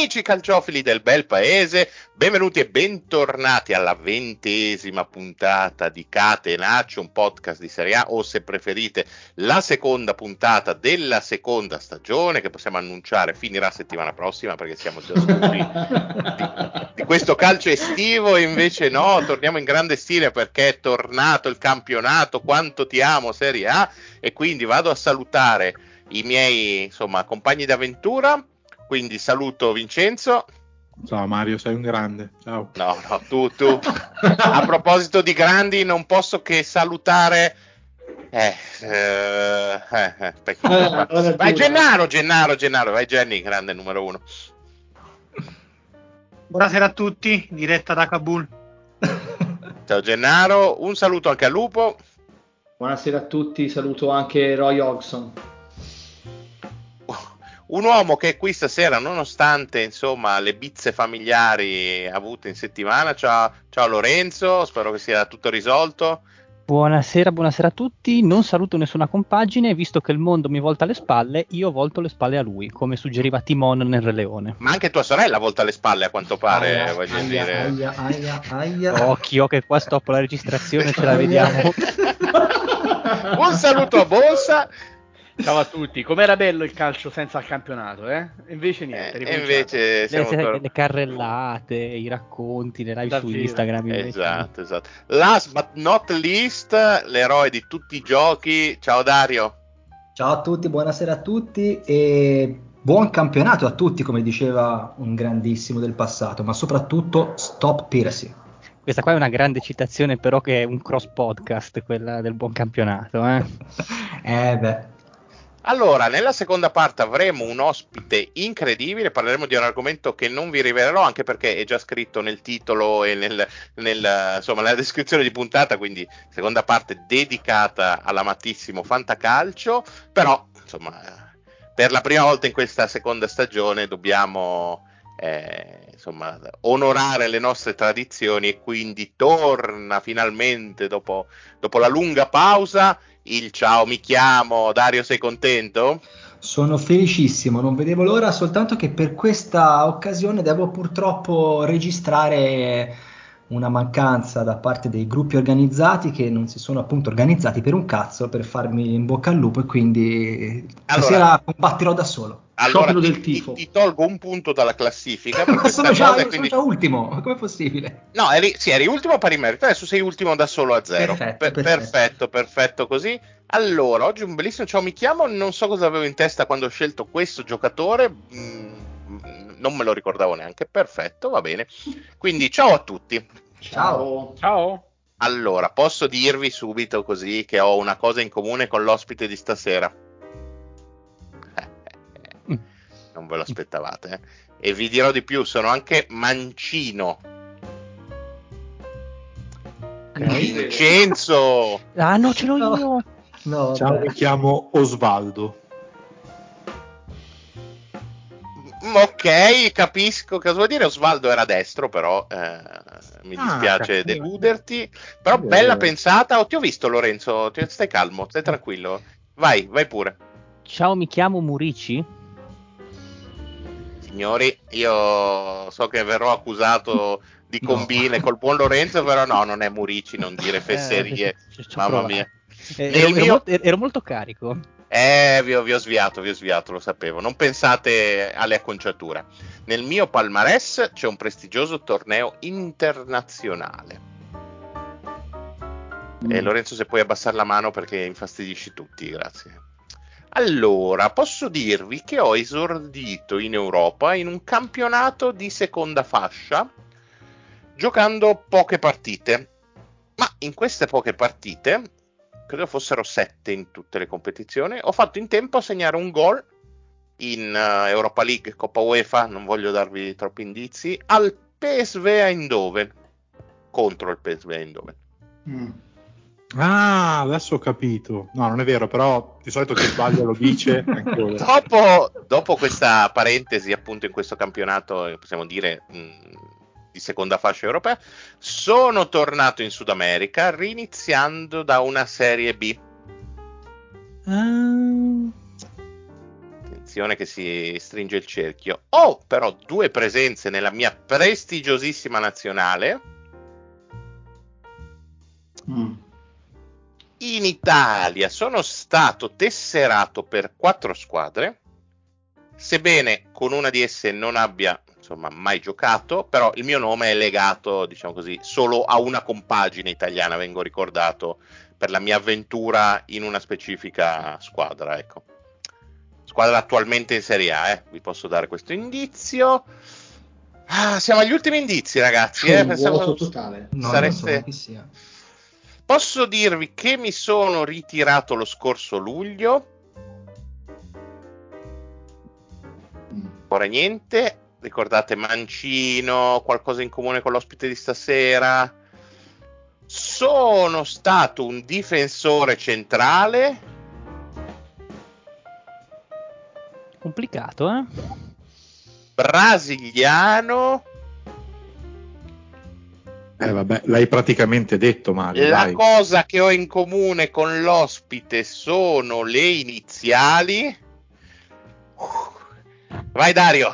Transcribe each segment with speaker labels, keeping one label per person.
Speaker 1: Amici calciofili del bel paese, benvenuti e bentornati alla ventesima puntata di Catenaccio, un podcast di Serie A o se preferite la seconda puntata della seconda stagione che possiamo annunciare finirà settimana prossima perché siamo già studi di, di questo calcio estivo e invece no, torniamo in grande stile perché è tornato il campionato, quanto ti amo Serie A e quindi vado a salutare i miei insomma compagni d'avventura quindi saluto Vincenzo.
Speaker 2: Ciao Mario, sei un grande. Ciao.
Speaker 1: No, no, tu, tu. A proposito di grandi, non posso che salutare. Eh, eh, eh, eh, eh vai Gennaro, Gennaro, Gennaro, vai Jenny, grande numero uno.
Speaker 3: Buonasera a tutti, diretta da Kabul.
Speaker 1: Ciao Gennaro, un saluto anche a Lupo.
Speaker 4: Buonasera a tutti, saluto anche Roy Hodgson
Speaker 1: un uomo che è qui stasera nonostante insomma le bizze familiari avute in settimana. Ciao, ciao Lorenzo, spero che sia tutto risolto.
Speaker 5: Buonasera, buonasera a tutti. Non saluto nessuna compagine, visto che il mondo mi volta le spalle, io volto le spalle a lui, come suggeriva Timon nel Re Leone.
Speaker 1: Ma anche tua sorella volta le spalle, a quanto pare, aia, voglio aia, dire.
Speaker 5: Aia, aia, aia. Occhio che qua stoppo la registrazione, ce la vediamo.
Speaker 1: Un saluto a Bolsa
Speaker 6: Ciao a tutti, com'era bello il calcio senza il campionato, eh? Invece niente.
Speaker 1: Eh, invece
Speaker 5: siamo le, tor- le carrellate, i racconti, le live Davvero. su Instagram.
Speaker 1: Invece. Esatto, esatto. Last but not least, l'eroe di tutti i giochi. Ciao Dario.
Speaker 7: Ciao a tutti, buonasera a tutti e buon campionato a tutti, come diceva un grandissimo del passato, ma soprattutto stop piracy.
Speaker 5: Questa qua è una grande citazione, però che è un cross podcast, quella del buon campionato. Eh,
Speaker 7: eh beh.
Speaker 1: Allora, nella seconda parte avremo un ospite incredibile, parleremo di un argomento che non vi rivelerò anche perché è già scritto nel titolo e nel, nel, insomma, nella descrizione di puntata, quindi seconda parte dedicata all'amatissimo fantacalcio, però insomma, per la prima volta in questa seconda stagione dobbiamo eh, insomma, onorare le nostre tradizioni e quindi torna finalmente dopo, dopo la lunga pausa il ciao mi chiamo, Dario sei contento?
Speaker 7: Sono felicissimo, non vedevo l'ora, soltanto che per questa occasione devo purtroppo registrare una mancanza da parte dei gruppi organizzati che non si sono appunto organizzati per un cazzo per farmi in bocca al lupo e quindi allora, stasera combatterò da solo.
Speaker 1: Allora ti, del tifo. Ti, ti, tolgo un punto dalla classifica.
Speaker 7: Ma sono già, cosa, quindi... sono già ultimo, come è possibile?
Speaker 1: No, eri, sì, eri ultimo pari merito, adesso sei ultimo da solo a zero. Perfetto, per, perfetto. perfetto, perfetto così. Allora, oggi un bellissimo ciao mi chiamo, non so cosa avevo in testa quando ho scelto questo giocatore. Mm, non me lo ricordavo neanche, perfetto, va bene. Quindi ciao a tutti.
Speaker 4: Ciao.
Speaker 6: Ciao.
Speaker 1: Allora, posso dirvi subito così che ho una cosa in comune con l'ospite di stasera non ve lo aspettavate. Eh? E vi dirò di più, sono anche mancino. Vincenzo!
Speaker 5: Ah no, ce l'ho no. io!
Speaker 2: No, Ciao, beh. mi chiamo Osvaldo.
Speaker 1: Mm, ok, capisco cosa vuol dire. Osvaldo era destro, però eh, mi ah, dispiace deluderti. Però bella pensata. Oh, ti ho visto, Lorenzo. Stai calmo, stai tranquillo. Vai, vai pure.
Speaker 5: Ciao, mi chiamo Murici
Speaker 1: signori, io so che verrò accusato di combine no. col buon Lorenzo, però no, non è Murici, non dire eh, fesserie, eh, mamma mia.
Speaker 5: Eh, ero, mio... molto, ero, molto, carico.
Speaker 1: Eh, vi ho, vi ho, sviato, vi ho sviato, lo sapevo. Non pensate alle acconciature. Nel mio palmarès c'è un prestigioso torneo internazionale. Mm. Eh, Lorenzo, se puoi abbassare la mano perché infastidisci tutti, grazie. Allora, posso dirvi che ho esordito in Europa in un campionato di seconda fascia, giocando poche partite. Ma in queste poche partite, credo fossero sette in tutte le competizioni, ho fatto in tempo a segnare un gol in uh, Europa League, Coppa UEFA, non voglio darvi troppi indizi, al PSV Eindhoven, contro il PSV Eindhoven. Mm.
Speaker 2: Ah, adesso ho capito. No, non è vero, però di solito chi sbaglia lo dice.
Speaker 1: dopo, dopo, questa parentesi, appunto, in questo campionato, possiamo dire mh, di seconda fascia europea, sono tornato in Sud America, riniziando da una serie B.
Speaker 5: Uh...
Speaker 1: Attenzione che si stringe il cerchio. Ho però due presenze nella mia prestigiosissima nazionale.
Speaker 4: Mm.
Speaker 1: In Italia sono stato tesserato per quattro squadre, sebbene con una di esse non abbia insomma, mai giocato, però il mio nome è legato, diciamo così, solo a una compagine italiana, vengo ricordato per la mia avventura in una specifica squadra, ecco. Squadra attualmente in Serie A, eh. vi posso dare questo indizio. Ah, siamo agli ultimi indizi, ragazzi. Eh. Pensavo
Speaker 4: totale.
Speaker 7: No,
Speaker 1: sareste-
Speaker 7: non so chi sia.
Speaker 1: Posso dirvi che mi sono ritirato lo scorso luglio, ora niente. Ricordate Mancino, qualcosa in comune con l'ospite di stasera. Sono stato un difensore centrale.
Speaker 5: Complicato, eh?
Speaker 1: brasiliano.
Speaker 2: Eh, vabbè, l'hai praticamente detto, Mario.
Speaker 1: La
Speaker 2: dai.
Speaker 1: cosa che ho in comune con l'ospite sono le iniziali. Vai Dario.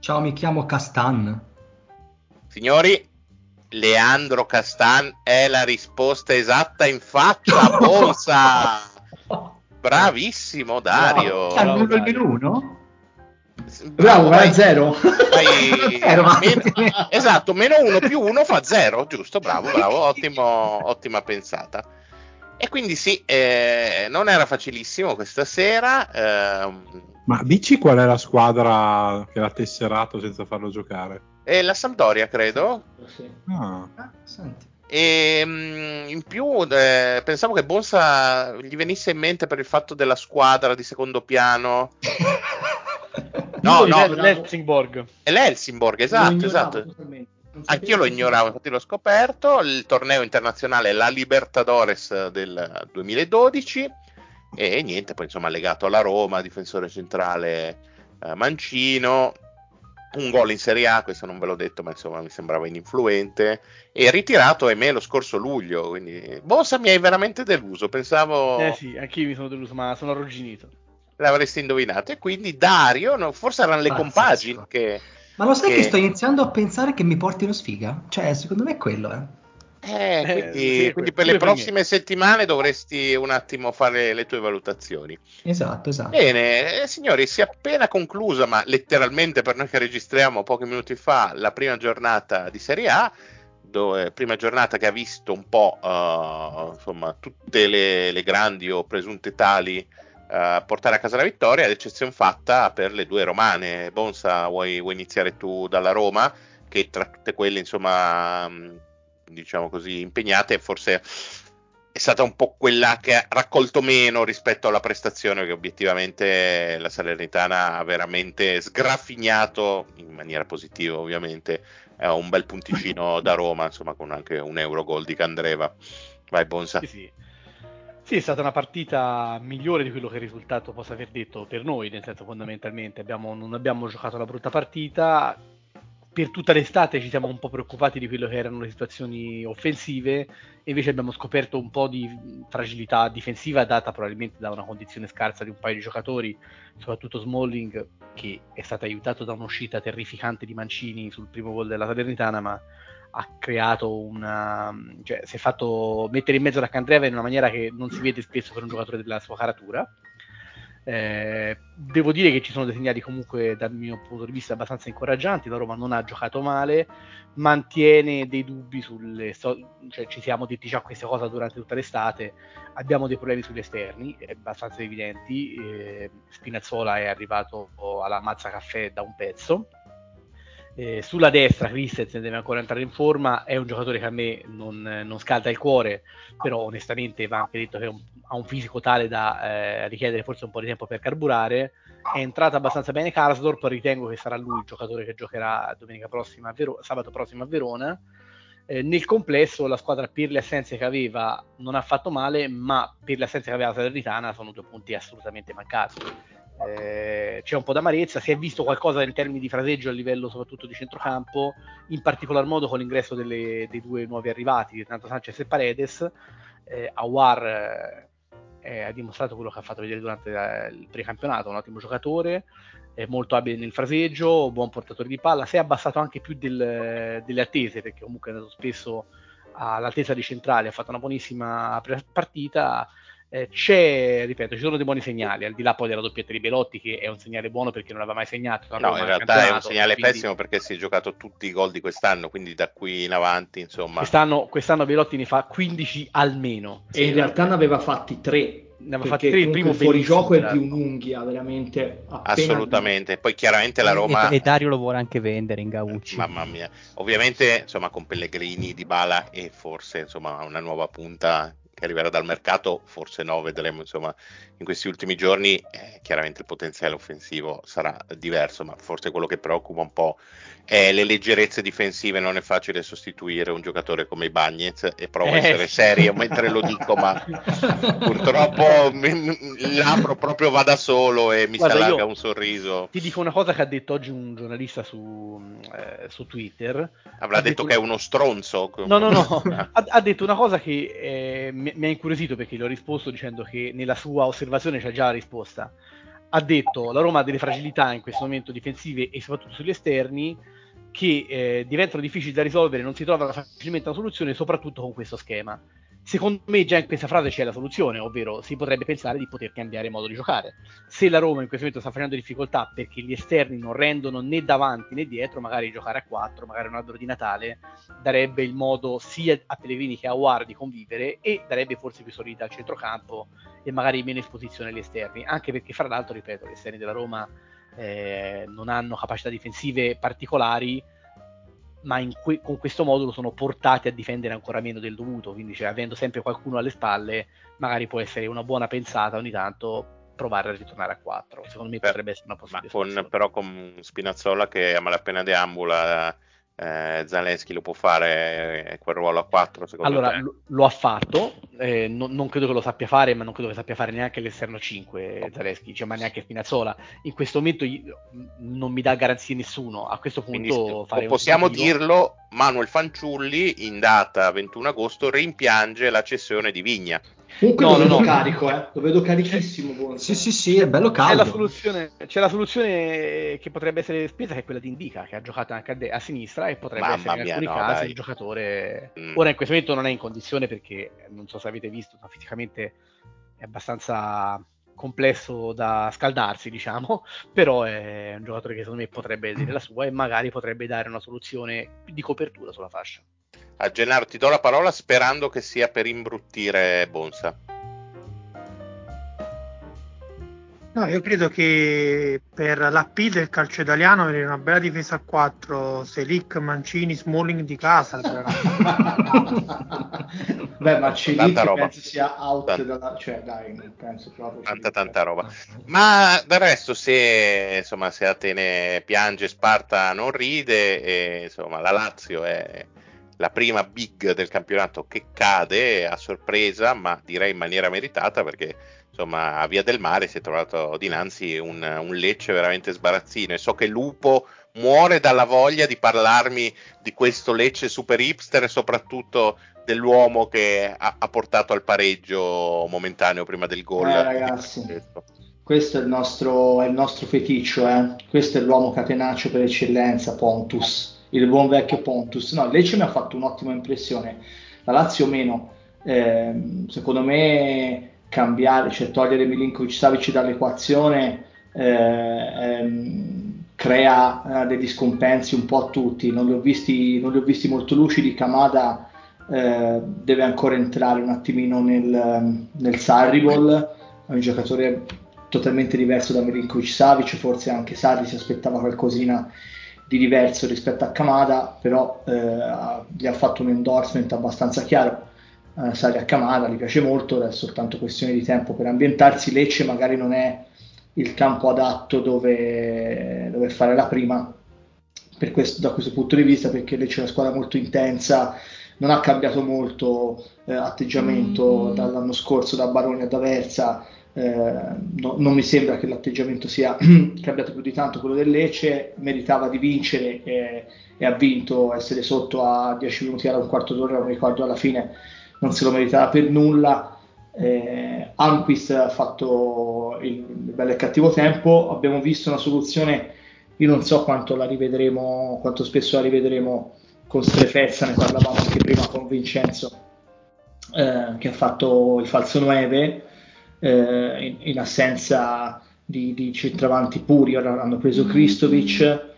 Speaker 7: Ciao, mi chiamo Castan.
Speaker 1: Signori, Leandro Castan è la risposta esatta in faccia a Bonsa. Bravissimo Dario.
Speaker 7: C'è almeno il meno uno?
Speaker 4: Bravo,
Speaker 1: vai.
Speaker 4: vai a zero.
Speaker 1: Vai-
Speaker 7: Zero,
Speaker 1: meno- esatto, meno uno più uno fa zero, giusto, bravo, bravo, ottimo, ottima pensata. E quindi sì, eh, non era facilissimo questa sera. ehm,
Speaker 2: Ma dici qual è la squadra che l'ha tesserato senza farlo giocare?
Speaker 1: e la Sampdoria, credo.
Speaker 4: Sì.
Speaker 2: Ah,
Speaker 7: Ah, senti.
Speaker 1: E mm, in più eh, pensavo che Bonsa gli venisse in mente per il fatto della squadra di secondo piano. No, no,
Speaker 6: L'Helsingborg.
Speaker 1: È l'Helsingborg, esatto, esatto.
Speaker 4: totalmente.
Speaker 1: Anch'io lo ignoravo, infatti l'ho scoperto. Il torneo internazionale la Libertadores del 2012 e niente, poi insomma legato alla Roma, difensore centrale eh, Mancino, un gol in Serie A, questo non ve l'ho detto, ma insomma mi sembrava ininfluente, e ritirato ahimè lo scorso luglio, quindi Bosa mi hai veramente deluso, pensavo
Speaker 6: Eh sì, anch'io mi sono deluso, ma sono arrugginito.
Speaker 1: L'avresti indovinato. E quindi Dario, no, forse erano le
Speaker 7: Pazzesco.
Speaker 1: compagini che...
Speaker 7: Ma lo sai
Speaker 1: che-
Speaker 7: che sto iniziando a pensare che mi portino sfiga? Cioè, secondo me è quello, eh.
Speaker 1: Eh,
Speaker 6: Eh,
Speaker 1: quindi,
Speaker 6: sì,
Speaker 1: quindi per le prossime settimane dovresti un attimo fare le tue valutazioni.
Speaker 7: Esatto, esatto.
Speaker 1: Bene, eh, signori, si è appena conclusa, ma letteralmente per noi che registriamo pochi minuti fa, la prima giornata di Serie A, dove, prima giornata che ha visto un po' eh, insomma, tutte le, le grandi o presunte tali eh, portare a casa la vittoria, ad eccezione fatta per le due romane. Bonsa, vuoi, vuoi iniziare tu dalla Roma? Che tra tutte quelle, insomma, mh, diciamo così, impegnate, forse è stata un po' quella che ha raccolto meno rispetto alla prestazione che obiettivamente la Salernitana ha veramente sgraffignato in maniera positiva ovviamente è un bel punticino da Roma insomma con anche un euro gol di Candreva vai Bonsa
Speaker 6: Sì, sì. Sì, è stata una partita migliore di quello che il risultato possa aver detto per noi, nel senso fondamentalmente abbiamo- non abbiamo giocato una brutta partita, per tutta l'estate ci siamo un po' preoccupati di quello che erano le situazioni offensive invece abbiamo scoperto un po' di fragilità difensiva data probabilmente da una condizione scarsa di un paio di giocatori, soprattutto Smalling che è stato aiutato da un'uscita terrificante di Mancini sul primo gol della Salernitana ma ha creato una cioè si è fatto mettere in mezzo la Candreva in una maniera che non si vede spesso per un giocatore della sua caratura eh, devo dire che ci sono dei segnali comunque dal mio punto di vista abbastanza incoraggianti. La Roma non ha giocato male, mantiene dei dubbi sulle. so- cioè, ci siamo detti già questa cosa durante tutta l'estate. Abbiamo dei problemi sugli esterni, abbastanza evidenti. Eh, Spinazzola è arrivato alla mazza caffè da un pezzo. Eh, sulla destra Christensen deve ancora entrare in forma, è un giocatore che a me non, non scalda il cuore, però onestamente va anche detto che un- ha un fisico tale da eh, richiedere forse un po' di tempo per carburare. È entrata abbastanza bene Karsdorp, ritengo che sarà lui il giocatore che giocherà domenica prossima Vero- sabato prossimo a Verona. Eh, nel complesso la squadra per le assenze che aveva non ha fatto male, ma per le assenze che aveva la Salernitana sono due punti assolutamente mancati. Eh, c'è un po' d'amarezza, si è visto qualcosa in termini di fraseggio a livello soprattutto di centrocampo, in particolar modo con l'ingresso delle- dei due nuovi arrivati, Renato Sanchez e Paredes. Eh, Awar eh, eh, ha dimostrato quello che ha fatto vedere durante la, il precampionato, un ottimo giocatore, è molto abile nel fraseggio, buon portatore di palla, si è abbassato anche più del, delle attese perché comunque è andato spesso all'altezza di centrale, ha fatto una buonissima partita, eh, c'è, ripeto, ci sono dei buoni segnali, al di là poi della doppietta di Belotti, che è un segnale buono perché non aveva mai segnato.
Speaker 1: No, in realtà è un segnale quindi... pessimo perché si è giocato tutti i gol di quest'anno, quindi da qui in avanti, insomma.
Speaker 6: Quest'anno, quest'anno Belotti ne fa 15 almeno.
Speaker 4: E in realtà ne aveva fatti 3
Speaker 6: ne aveva fatti 3 il primo
Speaker 4: fuorigioco è di un'unghia veramente
Speaker 1: assolutamente poi chiaramente la Roma
Speaker 5: e, e, Dario lo vuole anche vendere in Gaucci
Speaker 1: mamma mia ovviamente insomma con Pellegrini di Bala e forse insomma una nuova punta che arriverà dal mercato, forse no, vedremo insomma in questi ultimi giorni, eh, chiaramente il potenziale offensivo sarà diverso, ma forse quello che preoccupa un po' è le leggerezze difensive, non è facile sostituire un giocatore come i Bagnets e provo a eh. essere serio mentre lo dico, ma purtroppo mi, l'apro proprio va da solo e mi Guarda, si allarga un sorriso.
Speaker 6: Ti dico una cosa che ha detto oggi un giornalista su, eh, su Twitter.
Speaker 1: Avrà detto, detto, che è uno stronzo.
Speaker 6: No, no, no, ha, ha detto una cosa che eh, mi, mi ha incuriosito perché gli ho risposto dicendo che nella sua osservazione c'è già la risposta. Ha detto la Roma ha delle fragilità in questo momento difensive e soprattutto sugli esterni che eh, diventano difficili da risolvere, non si trova facilmente una soluzione, soprattutto con questo schema. Secondo me già in questa frase c'è la soluzione, ovvero si potrebbe pensare di poter cambiare modo di giocare. Se la Roma in questo momento sta facendo difficoltà perché gli esterni non rendono né davanti né dietro, magari giocare a 4, magari un albero di Natale, darebbe il modo sia a Pellegrini che a War di convivere e darebbe forse più solidità al centrocampo e magari meno esposizione agli esterni, anche perché fra l'altro, ripeto, gli esterni della Roma eh, non hanno capacità difensive particolari ma que- con questo modulo sono portati a difendere ancora meno del dovuto, quindi cioè, avendo sempre qualcuno alle spalle, magari può essere una buona pensata ogni tanto provare a ritornare a 4. Secondo me per, potrebbe essere una possibilità.
Speaker 1: Con, però con Spinazzola che a malapena deambula eh, Zaleschi lo può fare eh, quel ruolo a 4
Speaker 6: allora lo, lo, ha fatto eh, non, non, credo che lo sappia fare ma non credo che sappia fare neanche l'esterno 5 Zaleschi cioè, ma neanche Spinazzola. In questo momento non mi dà garanzie nessuno. A questo punto
Speaker 1: Quindi, possiamo dirlo Manuel Fanciulli in data 21 agosto rimpiange la cessione di Vigna
Speaker 4: Comunque no, lo vedo no. carico, eh? lo vedo carichissimo. Buono.
Speaker 7: Sì, sì, sì, è bello caldo.
Speaker 6: C'è la, soluzione, c'è la soluzione che potrebbe essere spesa, che è quella di Indica, che ha giocato anche a, de- a sinistra e potrebbe Mamma essere in mia, alcuni no, casi dai. il giocatore... Mm. Ora in questo momento non è in condizione perché, non so se avete visto, ma fisicamente è abbastanza complesso da scaldarsi, diciamo, però è un giocatore che secondo me potrebbe dire la sua e magari potrebbe dare una soluzione di copertura sulla fascia.
Speaker 1: A Gennaro ti do la parola sperando che sia per imbruttire Bonsa.
Speaker 3: No, io credo che per l'AP del calcio italiano avere una bella difesa a 4, Selic, Mancini, Smalling di casa.
Speaker 4: Beh, ma Selic penso sia out tanta. dalla... cioè dai, non penso proprio.
Speaker 1: Tanta, tanta roba. Ma del resto se, insomma, se Atene piange, Sparta non ride, e, insomma, la Lazio è la prima big del campionato che cade a sorpresa, ma direi in maniera meritata perché insomma a Via del Mare si è trovato dinanzi un, un Lecce veramente sbarazzino e so che Lupo muore dalla voglia di parlarmi di questo Lecce super hipster e soprattutto dell'uomo che ha, ha portato al pareggio momentaneo prima del gol.
Speaker 4: Eh, ragazzi, questo è il nostro, è il nostro feticcio, eh? questo è l'uomo catenaccio per eccellenza, Pontus il buon vecchio Pontus. No, Lecce mi ha fatto un'ottima impressione, la Lazio meno. Eh, secondo me cambiare, cioè togliere Milinkovic Savic dall'equazione eh, ehm, crea eh, degli scompensi un po' a tutti. Non li ho visti, li ho visti molto lucidi. Kamada eh, deve ancora entrare un attimino nel, nel Sarribol, è un giocatore totalmente diverso da Milinkovic Savic, forse anche Sarri si aspettava qualcosina di diverso rispetto a Kamada, però eh, gli ha fatto un endorsement abbastanza chiaro. Eh, Sari a Kamada gli piace molto, è soltanto questione di tempo per ambientarsi. Lecce magari non è il campo adatto dove, dove fare la prima, questo, da questo punto di vista, perché Lecce è una squadra molto intensa, non ha cambiato molto eh, atteggiamento mm-hmm. dall'anno scorso, da Baroni ad Aversa no, non mi sembra che l'atteggiamento sia cambiato più di tanto quello del Lecce, meritava di vincere e, e ha vinto, essere sotto a 10 minuti alla un quarto d'ora, non ricordo alla fine, non se lo meritava per nulla. Eh, Anquist ha fatto il, il bello e cattivo tempo. Abbiamo visto una soluzione, io non so quanto la rivedremo, quanto spesso la rivedremo con Strefezza, ne parlavamo anche prima con Vincenzo, eh, che ha fatto il falso 9 eh, in, in, assenza di, di centravanti puri. Ora hanno preso Kristovic.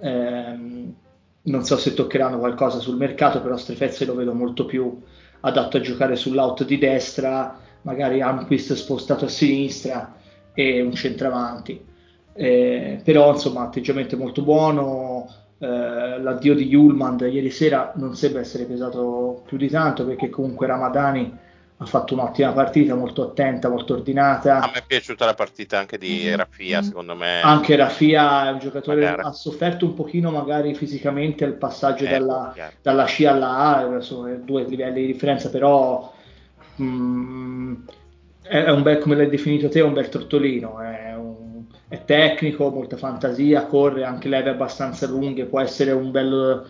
Speaker 4: Ehm, non so se toccheranno qualcosa sul mercato, però Strefezze lo vedo molto più adatto a giocare sull'out di destra, magari Amquist spostato a sinistra e un centravanti. Eh, però insomma atteggiamento molto buono eh, l'addio di Yulman ieri sera non sembra essere pesato più di tanto perché comunque Ramadani ha fatto un'ottima partita, molto attenta, molto ordinata.
Speaker 1: A me è piaciuta la partita anche di mm-hmm. Rafia, secondo me.
Speaker 4: Anche Rafia è un giocatore che ha sofferto un pochino magari fisicamente il passaggio eh, dalla, dalla, C alla A, sono due livelli di differenza, però mh, mm, è un bel, come l'hai definito te, un bel trottolino, è, un, è tecnico, molta fantasia, corre anche leve abbastanza lunghe, può essere un bel,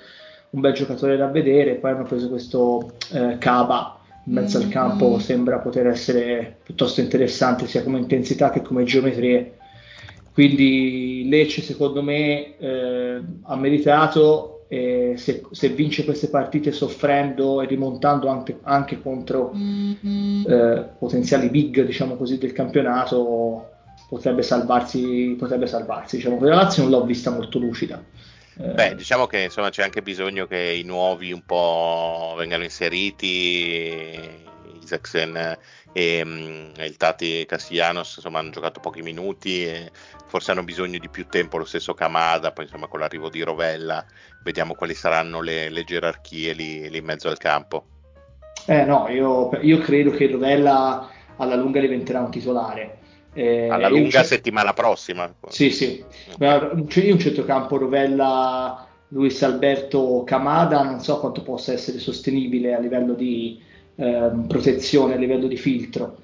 Speaker 4: un bel giocatore da vedere. Poi hanno preso questo eh, Caba in mezzo al campo sembra poter essere piuttosto interessante sia come intensità che come geometrie. Quindi Lecce secondo me eh, ha meritato e se, se, vince queste partite soffrendo e rimontando anche, anche contro eh, potenziali big diciamo così, del campionato potrebbe salvarsi, potrebbe salvarsi. Diciamo, la Lazio non l'ho vista molto lucida.
Speaker 1: Beh, diciamo che insomma c'è anche bisogno che i nuovi un po' vengano inseriti. Isaacsen e, um, il Tati Castillanos insomma hanno giocato pochi minuti e forse hanno bisogno di più tempo lo stesso Camada poi insomma con l'arrivo di Rovella vediamo quali saranno le, le gerarchie lì, lì, in mezzo al campo
Speaker 4: eh no io, io credo che Rovella alla lunga diventerà un titolare
Speaker 1: eh, Alla lunga c- settimana prossima.
Speaker 4: Sì, sì. C'è io un centrocampo Rovella, Luis Alberto Camada, non so quanto possa essere sostenibile a livello di eh, protezione, a livello di filtro.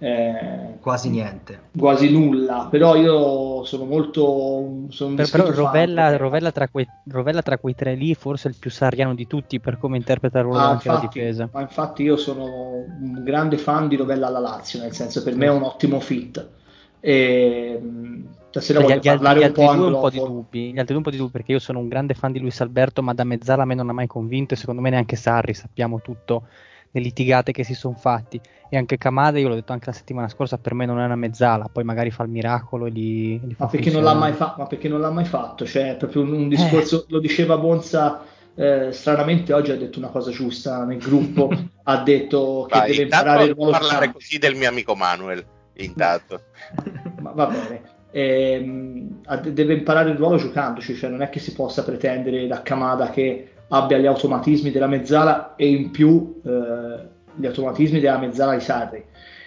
Speaker 7: Eh, quasi niente,
Speaker 4: quasi nulla. Però io sono molto. Sono
Speaker 5: per, però Rovella, Rovella, tra quei, Rovella, tra quei, tre lì, forse è il più sarriano di tutti per come interpreta il ruolo ah,
Speaker 4: infatti,
Speaker 5: difesa.
Speaker 4: Ma infatti, io sono un grande fan di Rovella alla Lazio, nel senso per me è un ottimo fit. E,
Speaker 5: stasera voglio gli, parlare gli un, po un po' di dubbi, gli altri un po' di dubbi perché io sono un grande fan di Luis Alberto, ma da mezzala a me non ha mai convinto e secondo me neanche Sarri, sappiamo tutto le litigate che si sono fatti. E anche Kamada io l'ho detto anche la settimana scorsa per me non è una mezzala poi magari fa il miracolo e li, li
Speaker 4: fa ma, perché fa- ma perché non l'ha mai fatto? Cioè proprio un, un discorso eh. lo diceva Bonza eh, stranamente oggi ha detto una cosa giusta nel gruppo. Ha detto che Vai, deve imparare il
Speaker 1: ruolo parlare così del mio amico Manuel intanto.
Speaker 4: Ma va bene. Ehm, deve imparare il ruolo giocandoci cioè non è che si possa pretendere da Kamada che abbia gli automatismi della mezzala e in più eh, gli automatismi della mezzala di Sarri.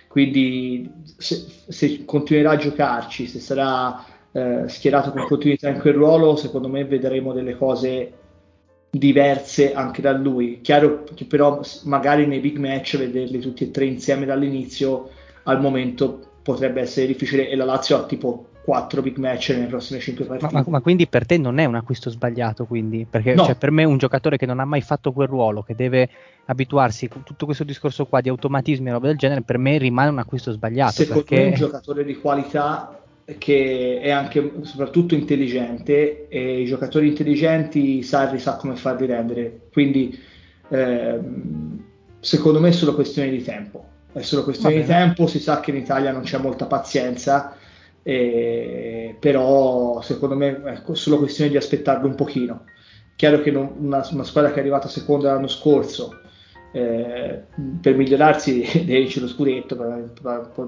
Speaker 4: Quindi se, se continuerà a giocarci, se sarà eh, schierato con continuità in quel ruolo, secondo me vedremo delle cose diverse anche da lui. Chiaro che però magari nei big match vederli tutti e tre insieme dall'inizio al momento potrebbe essere difficile e la Lazio ha tipo 4 big match nelle prossime 5 partite.
Speaker 5: Ma, ma, ma, quindi per te non è un acquisto sbagliato, quindi? Perché no. cioè, per me un giocatore che non ha mai fatto quel ruolo, che deve abituarsi a tutto questo discorso qua di automatismi e roba del genere, per me rimane un acquisto sbagliato.
Speaker 4: Secondo
Speaker 5: perché...
Speaker 4: me è un giocatore di qualità che è anche soprattutto intelligente e i giocatori intelligenti Sarri sa come farli rendere. Quindi ehm, secondo me è solo questione di tempo. È solo questione di tempo, si sa che in Italia non c'è molta pazienza eh, però secondo me è solo questione di aspettarlo un pochino. Chiaro che non, una, una, squadra che è arrivata seconda l'anno scorso eh, per migliorarsi deve vincere lo scudetto,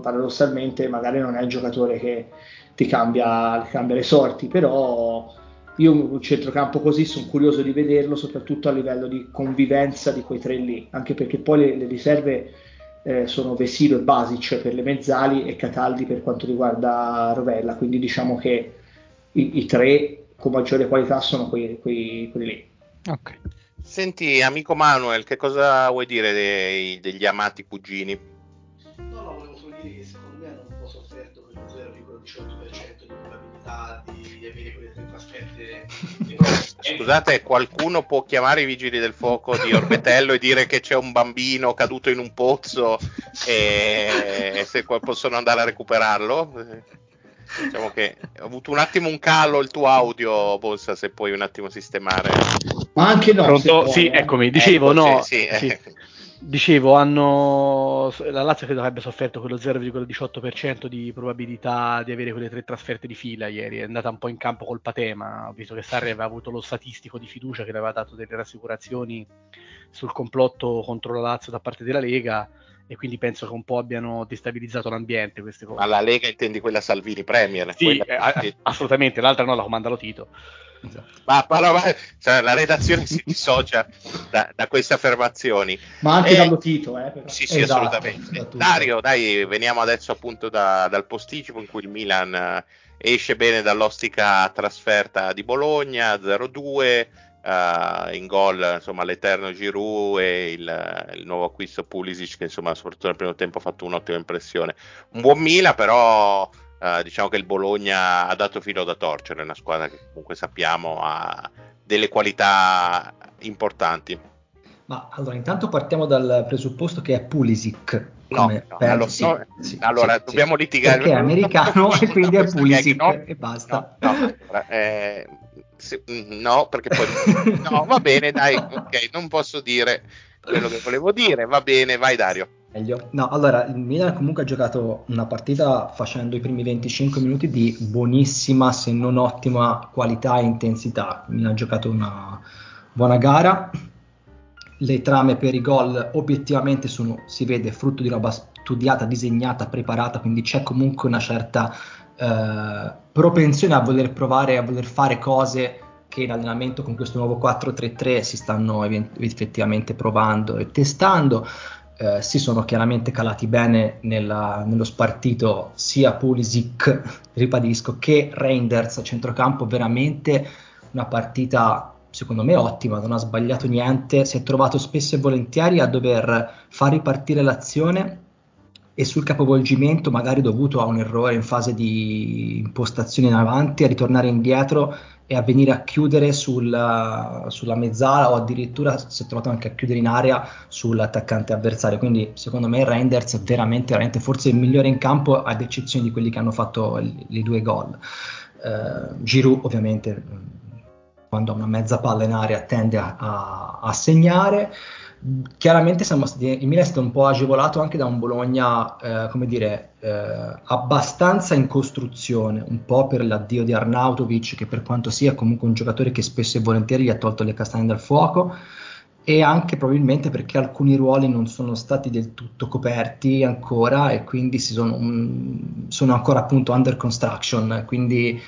Speaker 4: paradossalmente magari non è il giocatore che ti cambia, cambia le sorti, però io un centrocampo così sono curioso di vederlo soprattutto a livello di convivenza di quei tre lì, anche perché poi le, le riserve eh, sono Vesilo e Basic per le mezzali e Cataldi per quanto riguarda Rovella, quindi diciamo che i, i tre con maggiore qualità sono quei, quei, quelli lì.
Speaker 1: Ok. Senti, amico Manuel, che cosa vuoi dire dei, degli amati cugini? Scusate, qualcuno può chiamare i vigili del fuoco di Orbetello e dire che c'è un bambino caduto in un pozzo e se possono andare a recuperarlo? Diciamo che ho avuto un attimo un calo il tuo audio, Bonsa, se puoi un attimo sistemare.
Speaker 4: Ma anche no.
Speaker 6: Pronto? Sì, eccomi. Dicevo, ecco, no. Sì, sì. Sì. Dicevo, hanno... la Lazio credo avrebbe sofferto quello 0,18% di probabilità di avere quelle tre trasferte di fila ieri. È andata un po' in campo col Patema. Ho visto che Sarri aveva avuto lo statistico di fiducia che le aveva dato delle rassicurazioni sul complotto contro la Lazio da parte della Lega e quindi penso che un po' abbiano destabilizzato l'ambiente queste cose.
Speaker 1: Ma la Lega intendi quella Salvini Premier?
Speaker 6: Sì, quella... assolutamente, l'altra no, la comanda lo Tito.
Speaker 1: Esatto. Ma, ma, ma cioè, la redazione si dissocia da, da, queste affermazioni.
Speaker 4: Ma anche eh, dallo Tito, eh, però.
Speaker 1: Sì, sì, esatto, assolutamente. Dario, dai, veniamo adesso appunto da, dal posticipo in cui il Milan eh, esce bene dall'ostica trasferta di Bologna 0-2. Uh, in gol insomma l'eterno Giroud e il, il, nuovo acquisto Pulisic che insomma soprattutto nel primo tempo ha fatto un'ottima impressione un buon Milan però uh, diciamo che il Bologna ha dato filo da torcere è una squadra che comunque sappiamo ha delle qualità importanti
Speaker 7: ma allora intanto partiamo dal presupposto che è Pulisic
Speaker 1: No, no, allora, sì, no, sì, allora sì, dobbiamo litigare.
Speaker 7: Perché è americano e quindi è Pulisic e basta.
Speaker 1: Eh, Mm, no, perché poi... no, va bene, dai, ok, non posso dire quello che volevo dire, va bene, vai Dario.
Speaker 7: Meglio. No, allora, il Milan comunque ha giocato una partita facendo i primi 25 minuti di buonissima, se non ottima qualità e intensità. Il Milan ha giocato una buona gara. Le trame per i gol obiettivamente sono, si vede, frutto di roba studiata, disegnata, preparata, quindi c'è comunque una certa eh, propensione a voler provare, a voler fare cose che in allenamento con questo nuovo 4-3-3 si stanno effettivamente provando e testando. Eh, si sono chiaramente calati bene nella, nello spartito sia Pulisic, ribadisco, che Reinders a centrocampo, veramente una partita secondo me ottima, non ha sbagliato niente, si è trovato spesso e volentieri a dover far ripartire l'azione e sul capovolgimento, magari dovuto a un errore in fase di impostazione in avanti, a ritornare indietro e a venire a chiudere sulla, sulla mezzala o addirittura si è trovato anche a chiudere in area sull'attaccante avversario. Quindi secondo me Reinders è veramente, veramente forse il migliore in campo ad eccezione di quelli che hanno fatto i due gol. Uh, Giroud ovviamente quando ha una mezza palla in area tende a, a, a segnare chiaramente siamo stati, il Milan è stato un po' agevolato anche da un Bologna, eh, come dire, eh, abbastanza in costruzione, un po' per l'addio di Arnautovic, che per quanto sia comunque un giocatore che spesso e volentieri gli ha tolto le castagne dal fuoco, e anche probabilmente perché alcuni ruoli non sono stati del tutto coperti ancora e quindi sono, um, sono, ancora appunto under construction, quindi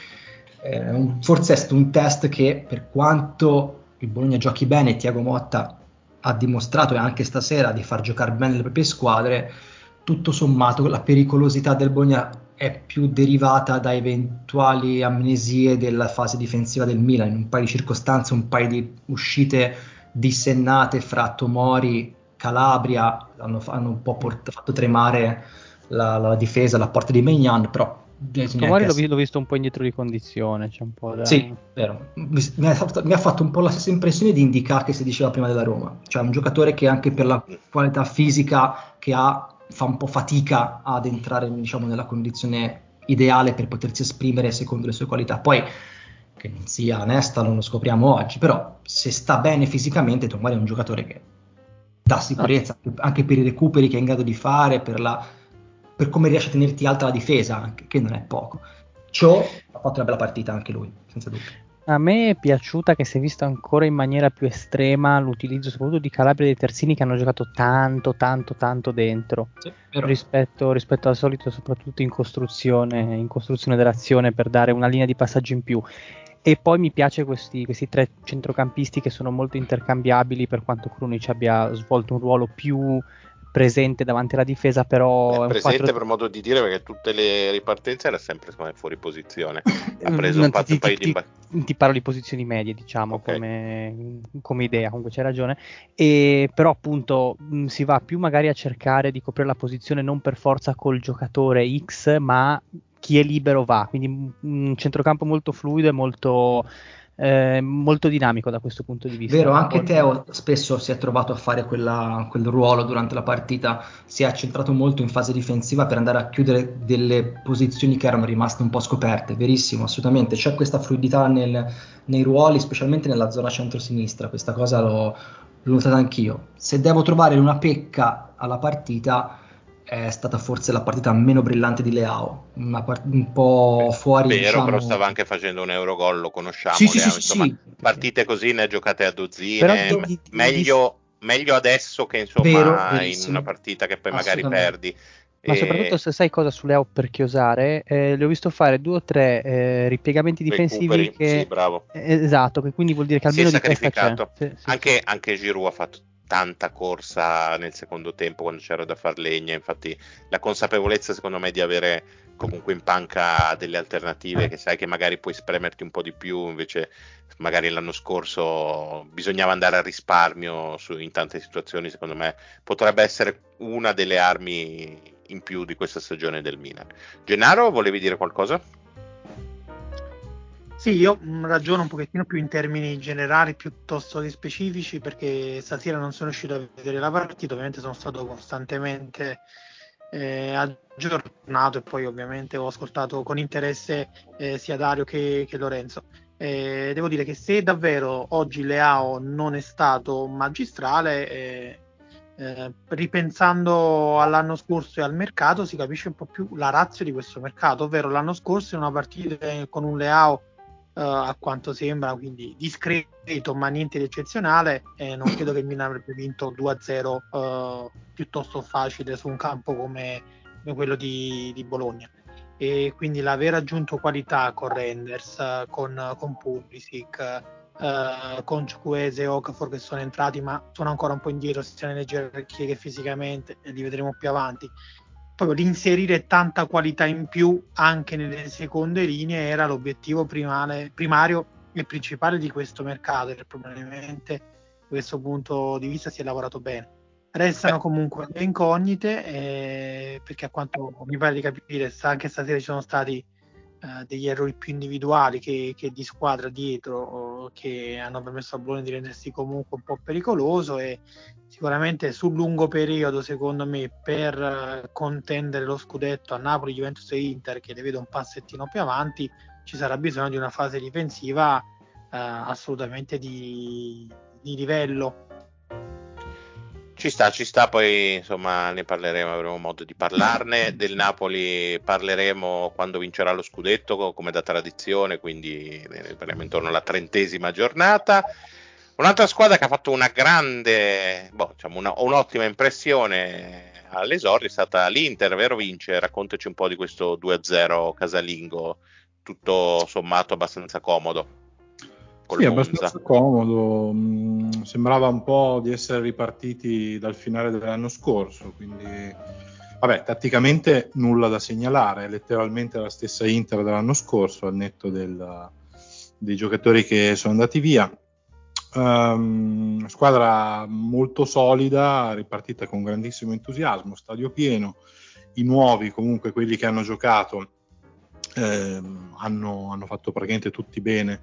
Speaker 7: eh, un, forse è stato un test che per quanto il Bologna giochi bene, Tiago Motta ha dimostrato anche stasera di far giocare bene le proprie squadre, tutto sommato la pericolosità del Bologna è più derivata da eventuali amnesie della fase difensiva del Milan, in un paio di circostanze, un paio di uscite dissennate fra Tomori, Calabria, hanno, hanno un po' port- fatto tremare la, la difesa, la porta di Megnan, però
Speaker 5: Tomori l'ho, l'ho, visto un po' indietro di condizione. C'è un po da...
Speaker 7: Sì, vero. Mi, mi, ha fatto, mi, ha fatto, un po' la stessa impressione di Indica che si diceva prima della Roma. Cioè un giocatore che anche per la qualità fisica che ha fa un po' fatica ad entrare diciamo, nella condizione ideale per potersi esprimere secondo le sue qualità. Poi che non sia onesta non lo scopriamo oggi, però se sta bene fisicamente Tomori è un giocatore che dà sicurezza ah. anche per i recuperi che è in grado di fare, per la per come riesce a tenerti alta la difesa, anche, che non è poco. Ciò ha fatto una bella partita anche lui, senza dubbio.
Speaker 5: A me è piaciuta che si è visto ancora in maniera più estrema l'utilizzo soprattutto di Calabria e dei terzini che hanno giocato tanto, tanto, tanto dentro sì, rispetto, rispetto, al solito, soprattutto in costruzione, in costruzione dell'azione per dare una linea di passaggio in più. E poi mi piace questi, questi tre centrocampisti che sono molto intercambiabili per quanto Krunic abbia svolto un ruolo più presente davanti alla difesa, però...
Speaker 1: È presente 4... per modo di dire perché tutte le ripartenze era sempre me, fuori posizione. Ha
Speaker 5: mm, preso un, ti, paio ti, di... Ti, ti parlo di posizioni medie, diciamo, okay. come, come, idea, comunque c'hai ragione. E, però appunto mh, mm, si va più magari a cercare di coprire la posizione non per forza col giocatore X, ma chi è libero va. Quindi un centrocampo molto fluido e molto eh, molto dinamico da questo punto di vista.
Speaker 7: Vero, anche Teo spesso si è trovato a fare quella, quel ruolo durante la partita, si è centrato molto in fase difensiva per andare a chiudere delle posizioni che erano rimaste un po' scoperte, verissimo, assolutamente, c'è questa fluidità nel, nei ruoli, specialmente nella zona centro-sinistra, questa cosa l'ho, l'ho notata anch'io. Se devo trovare una pecca alla partita è stata forse la partita meno brillante di Leao, part- un po' fuori.
Speaker 1: Vero,
Speaker 7: diciamo...
Speaker 1: però stava anche facendo un Eurogol, lo conosciamo.
Speaker 7: Sì, sì,
Speaker 1: Leao,
Speaker 7: sì,
Speaker 1: insomma,
Speaker 7: sì.
Speaker 1: partite così ne giocate a dozzine.
Speaker 5: Però di- di-
Speaker 1: meglio, meglio adesso che insomma
Speaker 7: Vero,
Speaker 1: in una partita che poi magari perdi.
Speaker 5: Ma
Speaker 1: E-
Speaker 5: soprattutto se sai cosa su Leo per chiosare, eh, le ho visto fare due o tre eh, ripiegamenti difensivi
Speaker 1: recuperi,
Speaker 5: che...
Speaker 1: sì, bravo.
Speaker 5: eh, esatto, che quindi vuol dire che
Speaker 1: Si è
Speaker 5: almeno di testa c'è.
Speaker 1: sacrificato.
Speaker 5: Sì, sì,
Speaker 1: anche, anche Giroud ha fatto tanta corsa nel secondo tempo quando c'era da far legna infatti la consapevolezza secondo me di avere comunque in panca delle alternative che sai che magari puoi spremerti un po' di più invece magari l'anno scorso bisognava andare a risparmio su- in tante situazioni secondo me potrebbe essere una delle armi in più di questa stagione del Milan Gennaro volevi dire qualcosa?
Speaker 3: Sì, io mh, ragiono un pochettino più in termini generali piuttosto che specifici perché stasera non sono riuscito a vedere la partita, ovviamente sono stato costantemente eh, aggiornato e poi ovviamente ho ascoltato con interesse eh, sia Dario che, che Lorenzo. Eh, devo dire che se davvero oggi Leao non è stato magistrale, eh, eh, ripensando all'anno scorso e al mercato si capisce un po' più la razza di questo mercato, ovvero l'anno scorso in una partita con un Leao eh, a quanto sembra, quindi discreto ma niente di eccezionale, e non credo che il Milan avrebbe vinto 2-0 eh, piuttosto facile su un campo come, come quello di, di Bologna. E quindi l'aver aggiunto qualità con Renders, eh, con, con Pulisic, eh, con Ciukwese e Okafor che sono entrati ma sono ancora un po' indietro sia nelle gerarchie che fisicamente li vedremo più avanti proprio di inserire tanta qualità in più anche nelle seconde linee era l'obiettivo primale- primario e principale di questo mercato e probabilmente da questo punto di vista si è lavorato bene. Restano comunque le incognite eh, perché a quanto mi pare di capire anche stasera ci sono stati eh, degli errori più individuali che, che di squadra dietro che hanno permesso a Bologna di rendersi comunque un po' pericoloso e sicuramente sul lungo periodo secondo me per eh, contendere lo scudetto a Napoli, Juventus e Inter che le vedo un passettino più avanti ci sarà bisogno di una fase difensiva eh, assolutamente di, di livello
Speaker 1: Ci sta, ci sta, poi insomma ne parleremo, avremo modo di parlarne. Del Napoli parleremo quando vincerà lo scudetto, co- come da tradizione, quindi parliamo intorno alla trentesima giornata. Un'altra squadra che ha fatto una grande, boh, diciamo una- un'ottima impressione all'esordio è stata l'Inter, vero Vince? Raccontaci un po' di questo 2-0 casalingo, tutto sommato abbastanza comodo. Col
Speaker 2: Sì,
Speaker 1: Monza.
Speaker 2: abbastanza comodo. mm, sembrava un po' di essere ripartiti dal finale dell'anno scorso, quindi vabbè, tatticamente nulla da segnalare, è letteralmente la stessa Inter dell'anno scorso, al netto del- dei giocatori che sono andati via. Ehm, squadra molto solida, ripartita con grandissimo entusiasmo, stadio pieno, i nuovi comunque quelli che hanno giocato ehm, hanno, hanno fatto praticamente tutti bene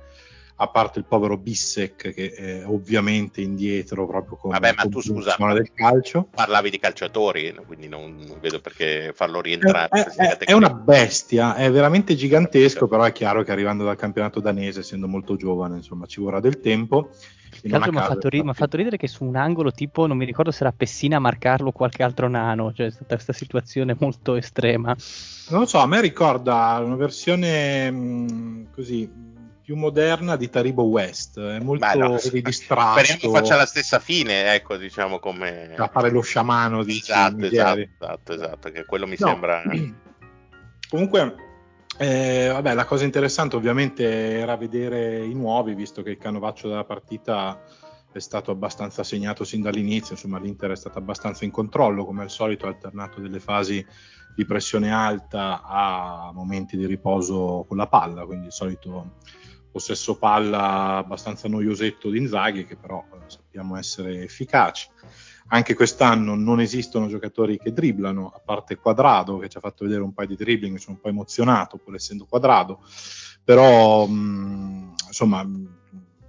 Speaker 2: a parte il povero Bissek che è ovviamente indietro proprio come
Speaker 1: Vabbè, ma tu scusa,
Speaker 2: del calcio
Speaker 1: parlavi di calciatori, quindi non, non vedo perché farlo
Speaker 2: è,
Speaker 1: rientrare.
Speaker 2: è-
Speaker 1: se siete
Speaker 2: è una bestia è veramente gigantesco però è chiaro che arrivando dal campionato danese essendo molto giovane insomma ci vorrà del tempo
Speaker 5: mi ha fatto, ri- fatto ridere che su un angolo tipo, non mi ricordo se era Pessina a marcarlo o qualche altro nano, cioè è stata questa situazione molto estrema.
Speaker 2: non lo so a me ricorda una versione mh, così più moderna di Taribo West. È molto
Speaker 1: Ma no,
Speaker 2: distratto
Speaker 1: Speriamo faccia la stessa fine, ecco, diciamo come...
Speaker 2: a fare lo sciamano di
Speaker 1: Esatto, esatto, esatto, esatto, che quello mi
Speaker 2: No.
Speaker 1: sembra...
Speaker 2: Comunque, eh, vabbè, la cosa interessante ovviamente era vedere i nuovi, visto che il canovaccio della partita è stato abbastanza segnato sin dall'inizio, insomma l'Inter è stato abbastanza in controllo, come al solito ha alternato delle fasi di pressione alta a momenti di riposo con la palla, quindi il solito possesso palla abbastanza noiosetto di Inzaghi, che però eh, sappiamo essere efficaci. Anche quest'anno non esistono giocatori che dribblano, a parte Quadrado che ci ha fatto vedere un paio di dribbling, mi sono un po' emozionato pur essendo Quadrado, però mh, insomma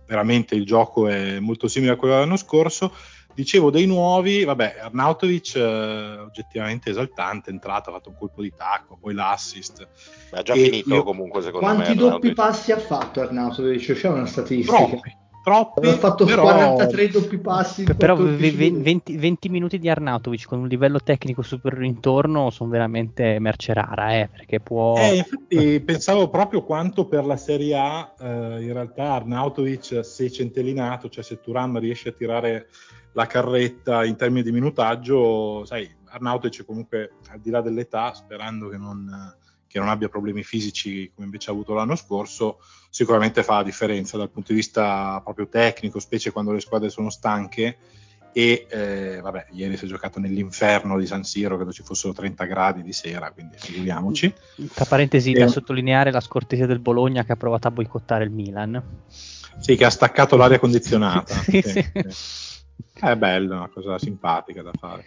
Speaker 2: veramente il gioco è molto simile a quello dell'anno scorso. Dicevo dei nuovi, vabbè, Arnautovic eh, oggettivamente esaltante, è entrato, ha fatto un colpo di tacco, poi l'assist.
Speaker 1: Ha già e finito io... comunque secondo
Speaker 4: Quanti
Speaker 1: me.
Speaker 4: Quanti doppi passi ha fatto Arnautovic? C'è una statistica.
Speaker 2: Troppi, troppi.
Speaker 4: Ha fatto però... 43 doppi passi.
Speaker 5: Però 20, 20, minuti di Arnautovic con un livello tecnico superiore intorno sono veramente merce rara, eh, perché può...
Speaker 2: Eh, infatti pensavo proprio quanto per la Serie A eh, in realtà Arnautovic se centellinato, cioè se Turam riesce a tirare la carretta in termini di minutaggio, sai, Arnautovic comunque al di là dell'età, sperando che non, che non, abbia problemi fisici come invece ha avuto l'anno scorso, sicuramente fa la differenza dal punto di vista proprio tecnico, specie quando le squadre sono stanche. E eh, vabbè, ieri si è giocato nell'inferno di San Siro, credo ci fossero 30 gradi di sera, quindi figuriamoci.
Speaker 5: Tra parentesi, e... da sottolineare la scortesia del Bologna che ha provato a boicottare il Milan.
Speaker 2: Sì, che ha staccato l'aria condizionata. sì, sì. È bello, una cosa simpatica da fare.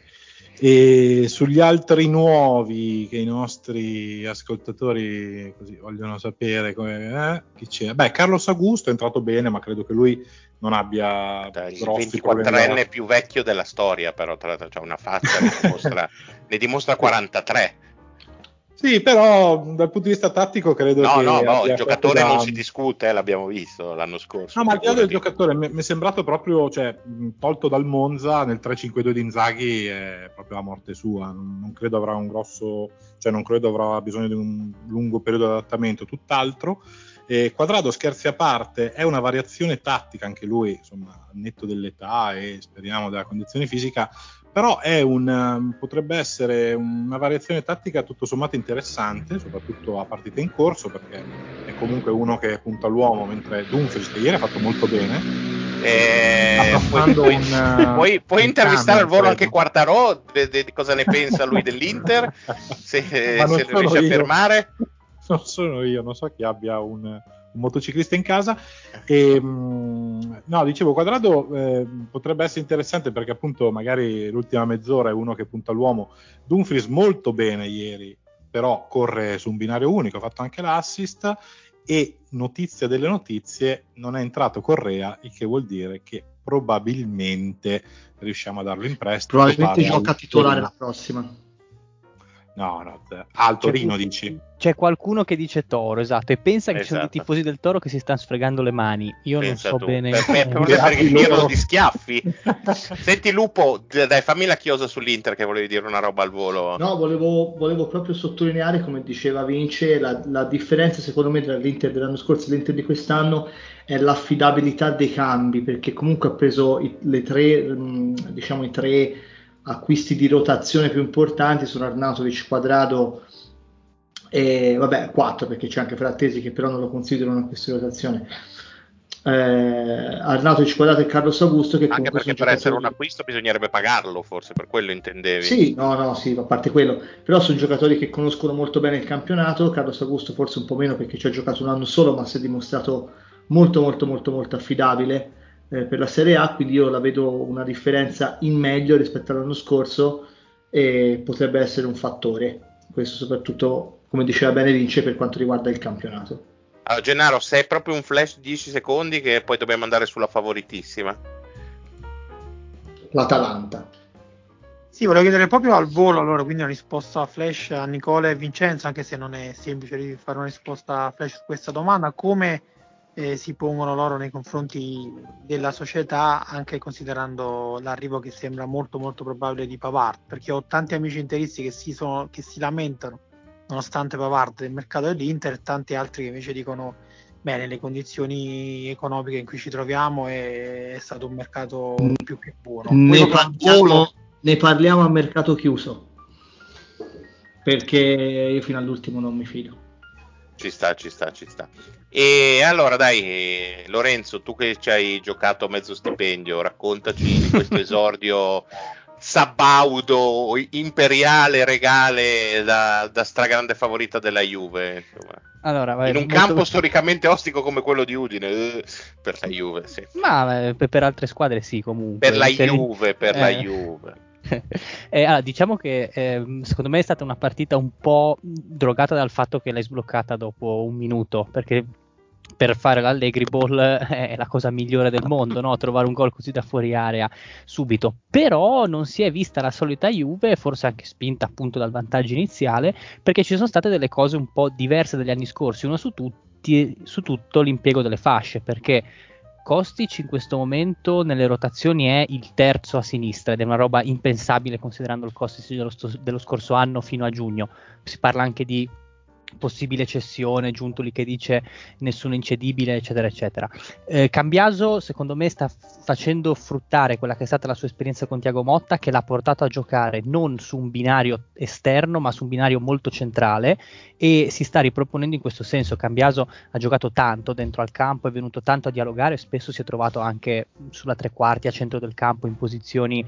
Speaker 2: E sugli altri nuovi che i nostri ascoltatori così, vogliono sapere come, eh, chi c'è? Beh, Carlos Augusto è entrato bene, ma credo che lui non abbia
Speaker 1: Dai, il 24enne più vecchio della storia, però tra l'altro c'ha una faccia ne dimostra, ne dimostra 43.
Speaker 2: Sì, però dal punto di vista tattico credo
Speaker 1: no,
Speaker 2: che...
Speaker 1: No, no, il giocatore da... non si discute, eh, l'abbiamo visto l'anno scorso.
Speaker 2: No, ma al di là del giocatore, mi è sembrato proprio, cioè, tolto dal Monza, nel 3-5-2 di Inzaghi è proprio la morte sua. Non credo avrà un grosso... cioè non credo avrà bisogno di un lungo periodo di adattamento, tutt'altro. E Quadrado, scherzi a parte, è una variazione tattica, anche lui, insomma, netto dell'età e speriamo della condizione fisica, però un, um, potrebbe essere una variazione tattica tutto sommato interessante, soprattutto a partita in corso, perché è comunque uno che punta all'uomo, mentre Dumfries, che ieri ha fatto molto bene,
Speaker 1: eh, puoi, puoi, un, puoi, un intervistare al volo anche Quartarò, di cosa ne pensa lui dell'Inter, se, se riesce a fermare.
Speaker 2: Non sono io, non so chi abbia un, un motociclista in casa. E, mm, no, dicevo, Quadrado eh, potrebbe essere interessante perché appunto magari l'ultima mezz'ora è uno che punta all'uomo. Dumfries molto bene ieri, però corre su un binario unico, ha fatto anche l'assist e notizia delle notizie non è entrato Correa, il che vuol dire che probabilmente riusciamo a darlo in prestito.
Speaker 4: Probabilmente gioca titolare la prossima.
Speaker 2: No, no, al Torino dici.
Speaker 5: C'è qualcuno che dice Toro, esatto, e pensa che esatto. ci sono dei esatto. tifosi del Toro che si stanno sfregando le mani. Io pensa non so tu. bene.
Speaker 1: Per, per, per, perché tirano di schiaffi. Senti Lupo, dai, fammi la chiosa sull'Inter che volevi dire una roba al volo.
Speaker 4: No, volevo, volevo proprio sottolineare, come diceva Vince, la, la, differenza secondo me tra l'Inter dell'anno scorso e l'Inter di quest'anno è l'affidabilità dei cambi, perché comunque ha preso i, le tre, mm, diciamo i tre acquisti di rotazione più importanti sono Arnautovic, Quadrado e vabbè 4 perché c'è anche Frattesi che però non lo considero un acquisto di rotazione. Eh, Arnautovic, Quadrado e Carlos Augusto che
Speaker 1: anche perché per essere un acquisto bisognerebbe pagarlo forse per quello intendevi.
Speaker 4: Sì no no sì a parte quello. Però sono giocatori che conoscono molto bene il campionato. Carlos Augusto forse un po' meno perché ci ha giocato un anno solo ma si è dimostrato molto molto molto molto affidabile eh, per la Serie A, quindi io la vedo una differenza in meglio rispetto all'anno scorso e potrebbe essere un fattore. Questo soprattutto, come diceva bene Vince, per quanto riguarda il campionato.
Speaker 1: Allora, Gennaro, se è proprio un flash di 10 secondi che poi dobbiamo andare sulla favoritissima.
Speaker 4: L'Atalanta.
Speaker 3: Sì, volevo chiedere proprio al volo, allora, quindi una risposta a flash a Nicola e Vincenzo, anche se non è semplice fare una risposta a flash su questa domanda, come eh, si pongono loro nei confronti della società anche considerando l'arrivo che sembra molto molto probabile di Pavard perché ho tanti amici interisti che si, sono, che si lamentano nonostante Pavard del mercato dell'Inter e tanti altri che invece dicono bene le condizioni economiche in cui ci troviamo è, è stato un mercato mm. più che buono
Speaker 4: ne parliamo, ne parliamo a mercato chiuso perché io fino all'ultimo non mi fido
Speaker 1: ci sta, ci sta, ci sta. E allora dai, Lorenzo, tu che ci hai giocato a mezzo stipendio, raccontaci di questo esordio sabaudo, imperiale, regale da, da stragrande favorita della Juve. Allora, vai, in un molto... campo storicamente ostico come quello di Udine, eh, per la Juve, sì.
Speaker 5: Ma per, per altre squadre sì, comunque.
Speaker 1: Per la Juve, per eh. la Juve.
Speaker 5: eh, allora, diciamo che eh, secondo me è stata una partita un po' drogata dal fatto che l'hai sbloccata dopo un minuto, perché per fare l'Allegri Ball è la cosa migliore del mondo, no? trovare un gol così da fuori area subito. Però non si è vista la solita Juve, forse anche spinta appunto dal vantaggio iniziale, perché ci sono state delle cose un po' diverse dagli anni scorsi. Uno su, tutti, su tutto l'impiego delle fasce, perché Kostic in questo momento nelle rotazioni è il terzo a sinistra ed è una roba impensabile considerando il Kostic dello, dello scorso anno fino a giugno. Si parla anche di possibile cessione, Giuntoli che dice nessuno incedibile, eccetera, eccetera. Eh, Cambiaso, secondo me, sta facendo fruttare quella che è stata la sua esperienza con Tiago Motta, che l'ha portato a giocare non su un binario esterno, ma su un binario molto centrale e si sta riproponendo in questo senso. Cambiaso ha giocato tanto dentro al campo, è venuto tanto a dialogare, spesso si è trovato anche sulla tre quarti a centro del campo in posizioni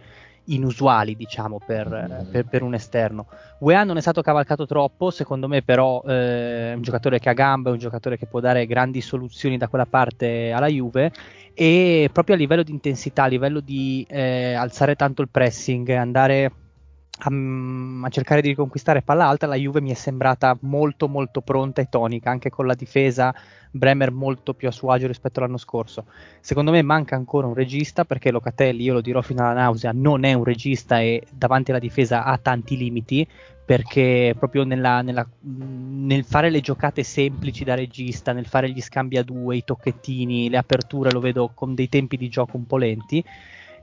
Speaker 5: inusuali, diciamo, per, per, per, un esterno. UEA non è stato cavalcato troppo, secondo me, però eh, è un giocatore che ha gambe, è un giocatore che può dare grandi soluzioni da quella parte alla Juve. E proprio a livello di intensità, a livello di eh, alzare tanto il pressing, andare a, a, cercare di riconquistare palla alta, la Juve mi è sembrata molto molto pronta e tonica, anche con la difesa Bremer molto più a suo agio rispetto all'anno scorso. Secondo me manca ancora un regista perché Locatelli, io lo dirò fino alla nausea, non è un regista e davanti alla difesa ha tanti limiti perché proprio nella, nella, nel fare le giocate semplici da regista, nel fare gli scambi a due, i tocchettini, le aperture lo vedo con dei tempi di gioco un po' lenti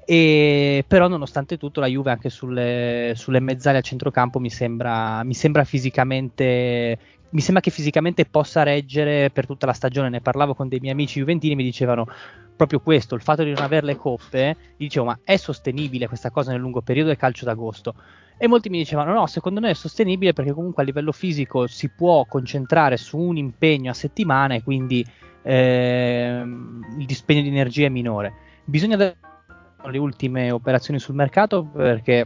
Speaker 5: e, però nonostante tutto la Juve anche sulle, sulle mezzali a centrocampo mi sembra, mi sembra fisicamente mi sembra che fisicamente possa reggere per tutta la stagione. Ne parlavo con dei miei amici juventini, mi dicevano proprio questo: il fatto di non avere le coppe. Dicevo, ma è sostenibile questa cosa nel lungo periodo del calcio d'agosto? E molti mi dicevano: no, secondo me è sostenibile perché comunque a livello fisico si può concentrare su un impegno a settimana e quindi eh, il dispendio di energia è minore. Bisogna le ultime operazioni sul mercato perché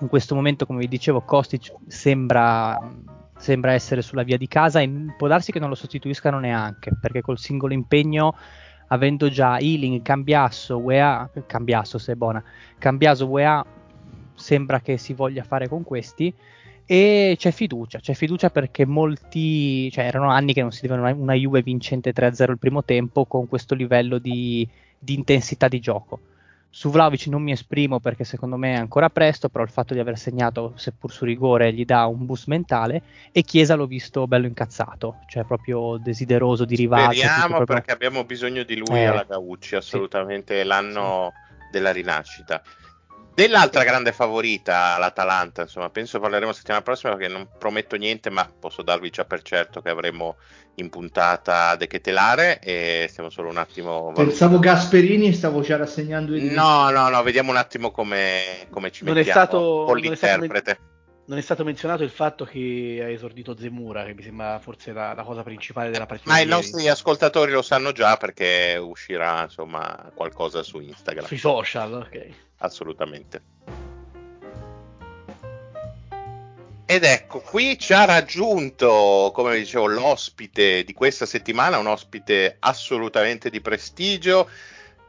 Speaker 5: in questo momento, come vi dicevo, Kostic sembra, sembra essere sulla via di casa e può darsi che non lo sostituiscano neanche perché col singolo impegno avendo già Ealing, Cambiasso, UEA, Cambiasso se è buona, Cambiaso, UEA sembra che si voglia fare con questi e c'è fiducia, c'è fiducia perché molti, cioè erano anni che non si vedeva una, una Juve vincente 3-0 il primo tempo con questo livello di, di intensità di gioco. Su Vlaovic non mi esprimo perché secondo me è ancora presto, però il fatto di aver segnato, seppur su rigore, gli dà un boost mentale e Chiesa l'ho visto bello incazzato, cioè proprio desideroso di rivalsa.
Speaker 1: Speriamo proprio... perché abbiamo bisogno di lui eh, alla Gaucci, assolutamente, sì. l'anno sì. della rinascita. Dell'altra grande favorita, l'Atalanta, insomma, penso parleremo settimana prossima perché non prometto niente, ma posso darvi già per certo che avremo in puntata De Ketelare e stiamo solo un attimo...
Speaker 4: Pensavo Gasperini, stavo già rassegnando
Speaker 1: il... No, no, no, vediamo un attimo come, come ci non mettiamo è stato, con l'interprete.
Speaker 6: Non è stato menzionato il fatto che ha esordito Zemura, che mi sembra forse la, la cosa principale della partita.
Speaker 1: Ma i nostri ascoltatori lo sanno già perché uscirà insomma qualcosa su Instagram.
Speaker 6: Sui social, ok
Speaker 1: assolutamente. Ed ecco, qui ci ha raggiunto, come vi dicevo, l'ospite di questa settimana, un ospite assolutamente di prestigio.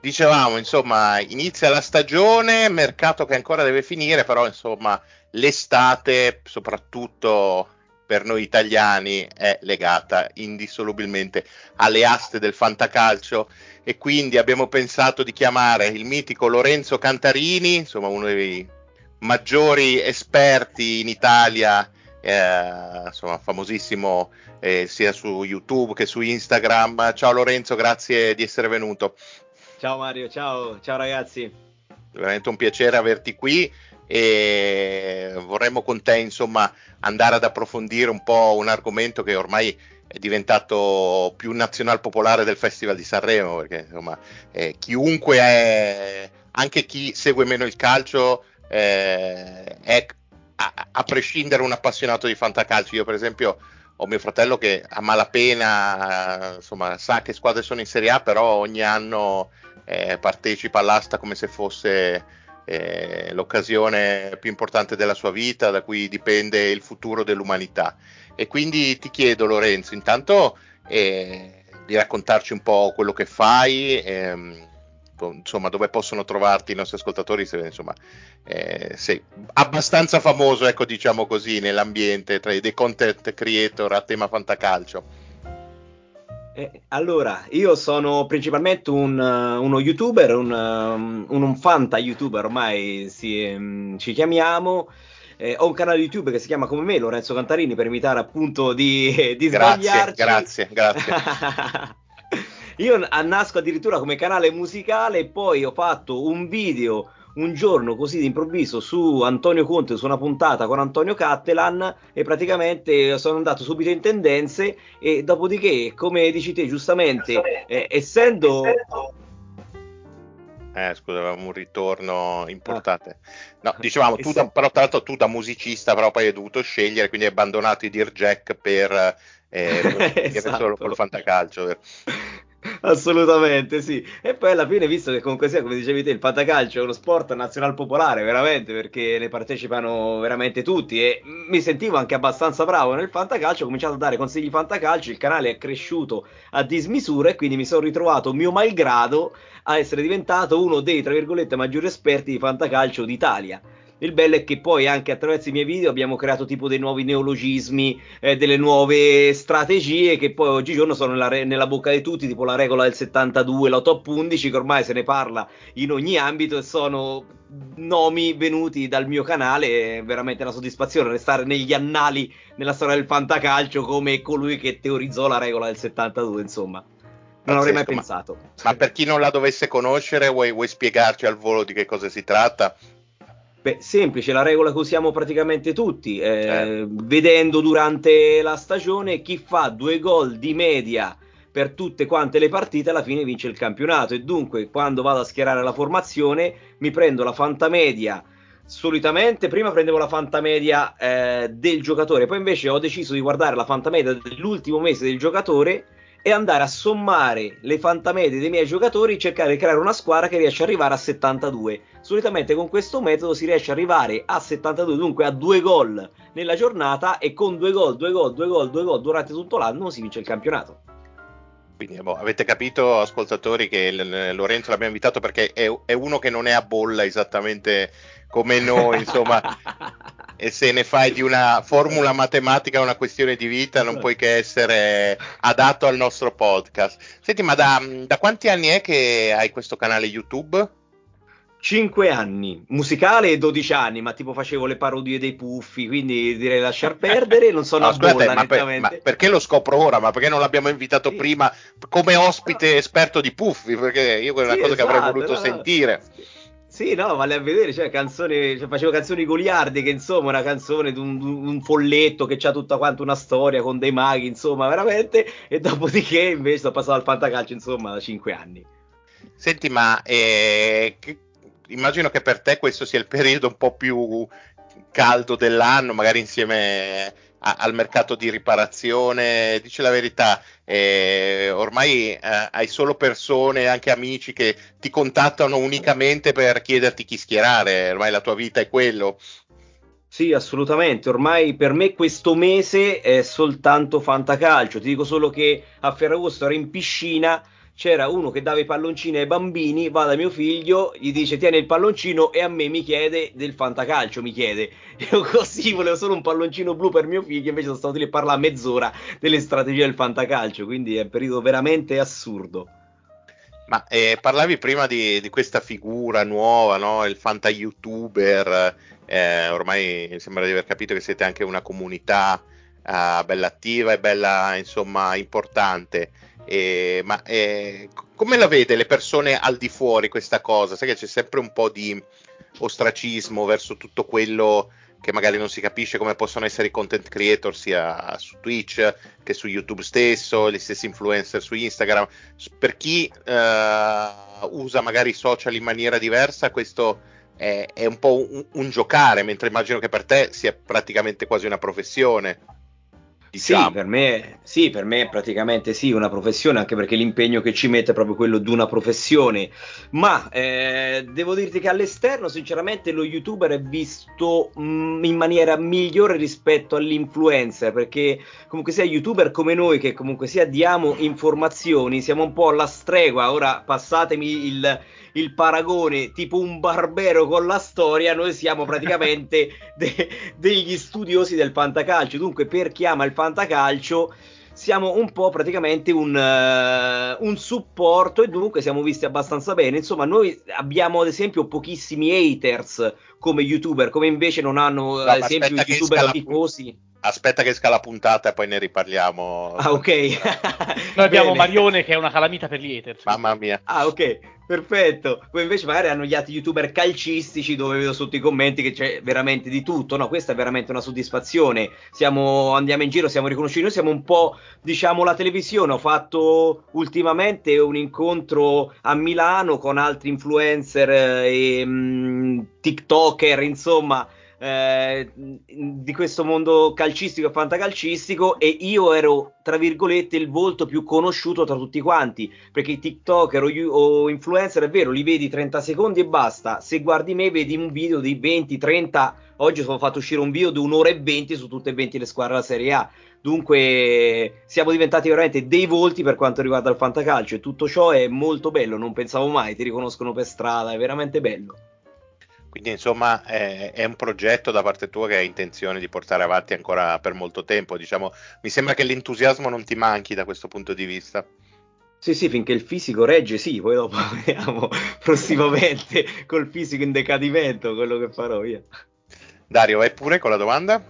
Speaker 1: Dicevamo, insomma, inizia la stagione, mercato che ancora deve finire, però insomma, l'estate, soprattutto per noi italiani, è legata indissolubilmente alle aste del fantacalcio e quindi abbiamo pensato di chiamare il mitico Lorenzo Cantarini, insomma uno dei maggiori esperti in Italia, eh, insomma famosissimo eh, sia su YouTube che su Instagram. Ciao Lorenzo, grazie di essere venuto.
Speaker 8: Ciao Mario, ciao, ciao ragazzi.
Speaker 1: Veramente un piacere averti qui e vorremmo con te insomma andare ad approfondire un po' un argomento che ormai è diventato più nazional popolare del Festival di Sanremo, perché insomma eh, chiunque è, anche chi segue meno il calcio, eh, è a, a, prescindere un appassionato di fantacalcio. Io per esempio ho mio fratello che a malapena insomma, sa che squadre sono in Serie A, però ogni anno eh, partecipa all'asta come se fosse eh, l'occasione più importante della sua vita, da cui dipende il futuro dell'umanità. E quindi ti chiedo, Lorenzo, intanto eh, di raccontarci un po' quello che fai, ehm, insomma, dove possono trovarti i nostri ascoltatori, se, insomma, eh, sei abbastanza famoso, ecco, diciamo così, nell'ambiente tra i content creator a tema fantacalcio.
Speaker 8: Eh, allora, io sono principalmente un, uh, uno youtuber, un, um, un, un fanta youtuber, ormai si, um, ci chiamiamo. Eh, ho un canale YouTube che si chiama come me, Lorenzo Cantarini, per imitare appunto di, di
Speaker 1: grazie. Grazie, grazie.
Speaker 8: io nasco addirittura come canale musicale e poi ho fatto un video un giorno così d'improvviso su Antonio Conte, su una puntata con Antonio Cattelan e praticamente sono andato subito in tendenze e dopodiché, come dici te giustamente, eh, essendo...
Speaker 1: Eh, scusa, avevamo un ritorno importante. No, dicevamo, tu da, però tra l'altro tu da musicista però poi hai dovuto scegliere, quindi hai abbandonato i Dear Jack per eh, esatto. solo col fantacalcio. Vero?
Speaker 8: Assolutamente sì. E poi alla fine, visto che comunque sia, come dicevi te, il fantacalcio è uno sport nazionale popolare, veramente, perché ne partecipano veramente tutti e mi sentivo anche abbastanza bravo nel fantacalcio, ho cominciato a dare consigli fantacalcio, il canale è cresciuto a dismisura e quindi mi sono ritrovato mio malgrado a essere diventato uno dei, tra virgolette, maggiori esperti di fantacalcio d'Italia. Il bello è che poi anche attraverso i miei video abbiamo creato tipo dei nuovi neologismi, eh, delle nuove strategie che poi oggigiorno sono nella, re- nella, bocca di tutti, tipo la regola del 72, la top 11, che ormai se ne parla in ogni ambito e sono nomi venuti dal mio canale. È veramente una soddisfazione restare negli annali nella storia del fantacalcio come colui che teorizzò la regola del 72, insomma. Non avrei mai pensato.
Speaker 1: Ma, ma per chi non la dovesse conoscere, vuoi, vuoi spiegarci al volo di che cosa si tratta?
Speaker 8: Beh, semplice, la regola che usiamo praticamente tutti, eh, eh. vedendo durante la stagione chi fa due gol di media per tutte quante le partite alla fine vince il campionato e dunque quando vado a schierare la formazione mi prendo la fantamedia solitamente prima prendevo la fantamedia eh, del giocatore poi invece ho deciso di guardare la fantamedia dell'ultimo mese del giocatore e andare a sommare le fantamedie dei miei giocatori e cercare di creare una squadra che riesce ad arrivare a 72. Solitamente con questo metodo si riesce ad arrivare a 72, dunque a due gol nella giornata e con due gol, due gol, due gol, due gol durante tutto l'anno si vince il campionato.
Speaker 1: Quindi boh, avete capito, ascoltatori, che l- Lorenzo l'abbiamo invitato perché è, è, uno che non è a bolla esattamente come noi, insomma, e se ne fai di una formula matematica una questione di vita, non puoi che essere adatto al nostro podcast. Senti, ma da, da quanti anni è che hai questo canale YouTube?
Speaker 8: 5 anni, musicale e 12 anni, ma tipo facevo le parodie dei puffi, quindi direi lasciar perdere, non sono no, scusate, bolla,
Speaker 1: ma, per, ma, perché lo scopro ora? Ma perché non l'abbiamo invitato sì. prima come ospite esperto di puffi? Perché io quella è una sì, cosa esatto, che avrei esatto, voluto no, sentire.
Speaker 8: Sì, no, vale a vedere, cioè, canzoni, cioè, facevo canzoni goliardi, che insomma una canzone di un, un, folletto che ha tutta quanta una storia con dei maghi, insomma, veramente, e dopodiché invece sono passato al fantacalcio, insomma, da 5 anni.
Speaker 1: Senti, ma eh, immagino che per te questo sia il periodo un po' più caldo dell'anno, magari insieme a, al mercato di riparazione. Dice la verità, eh, ormai eh, hai solo persone, anche amici, che ti contattano unicamente per chiederti chi schierare. Ormai la tua vita è quello.
Speaker 8: Sì, assolutamente. Ormai per me questo mese è soltanto fantacalcio. Ti dico solo che a Ferragosto ero in piscina c'era uno che dava i palloncini ai bambini, va da mio figlio, gli dice tieni il palloncino e a me mi chiede del fantacalcio, mi chiede. Io così volevo solo un palloncino blu per mio figlio, invece sono stato lì a parlare mezz'ora delle strategie del fantacalcio, quindi è un periodo veramente assurdo.
Speaker 1: Ma eh, parlavi prima di, di, questa figura nuova, no? il fanta youtuber, eh, ormai sembra di aver capito che siete anche una comunità eh, bella attiva e bella insomma importante. Eh, ma eh, come la vede le persone al di fuori questa cosa? Sai che c'è sempre un po' di ostracismo verso tutto quello che magari non si capisce come possono essere i content creator sia su Twitch che su YouTube stesso, gli stessi influencer su Instagram. Per chi eh, usa magari i social in maniera diversa, questo è, è un po' un, un giocare, mentre immagino che per te sia praticamente quasi una professione.
Speaker 8: Diciamo. Sì, per me, sì, per me praticamente sì, una professione, anche perché l'impegno che ci mette è proprio quello di una professione. Ma eh, devo dirti che all'esterno, sinceramente, lo youtuber è visto mh, mm, in maniera migliore rispetto all'influencer, perché comunque sia youtuber come noi, che comunque sia diamo informazioni, siamo un po' alla stregua. Ora passatemi il il paragone tipo un barbero con la storia, noi siamo praticamente de- degli studiosi del fantacalcio. Dunque, per chi ama il fantacalcio, siamo un po' praticamente un, uh, un, supporto e dunque siamo visti abbastanza bene. Insomma, noi abbiamo ad esempio pochissimi haters come youtuber, come invece non hanno no, ad esempio i youtuber tifosi.
Speaker 1: Aspetta che esca la puntata e poi ne riparliamo.
Speaker 8: Ah, ok.
Speaker 6: Noi abbiamo Marione che è una calamita per gli haters.
Speaker 1: Mamma mia.
Speaker 8: Ah, ok, perfetto. Poi invece magari hanno gli altri youtuber calcistici dove vedo sotto i commenti che c'è veramente di tutto. No, questa è veramente una soddisfazione. Siamo, andiamo in giro, siamo riconosciuti. Noi siamo un po', diciamo, la televisione. Ho fatto ultimamente un incontro a Milano con altri influencer e mh, mm, TikToker, insomma eh, di questo mondo calcistico e fantacalcistico e io ero tra virgolette il volto più conosciuto tra tutti quanti perché i tiktoker o, o influencer è vero li vedi 30 secondi e basta se guardi me vedi un video di 20 30 oggi sono fatto uscire un video di un'ora e 20 su tutte e 20 le squadre della Serie A. Dunque siamo diventati veramente dei volti per quanto riguarda il fantacalcio e tutto ciò è molto bello non pensavo mai ti riconoscono per strada è veramente bello
Speaker 1: quindi insomma è, è, un progetto da parte tua che hai intenzione di portare avanti ancora per molto tempo. Diciamo, mi sembra che l'entusiasmo non ti manchi da questo punto di vista.
Speaker 8: Sì, sì, finché il fisico regge, sì, poi dopo vediamo prossimamente col fisico in decadimento quello che farò io.
Speaker 1: Dario, vai pure con la domanda.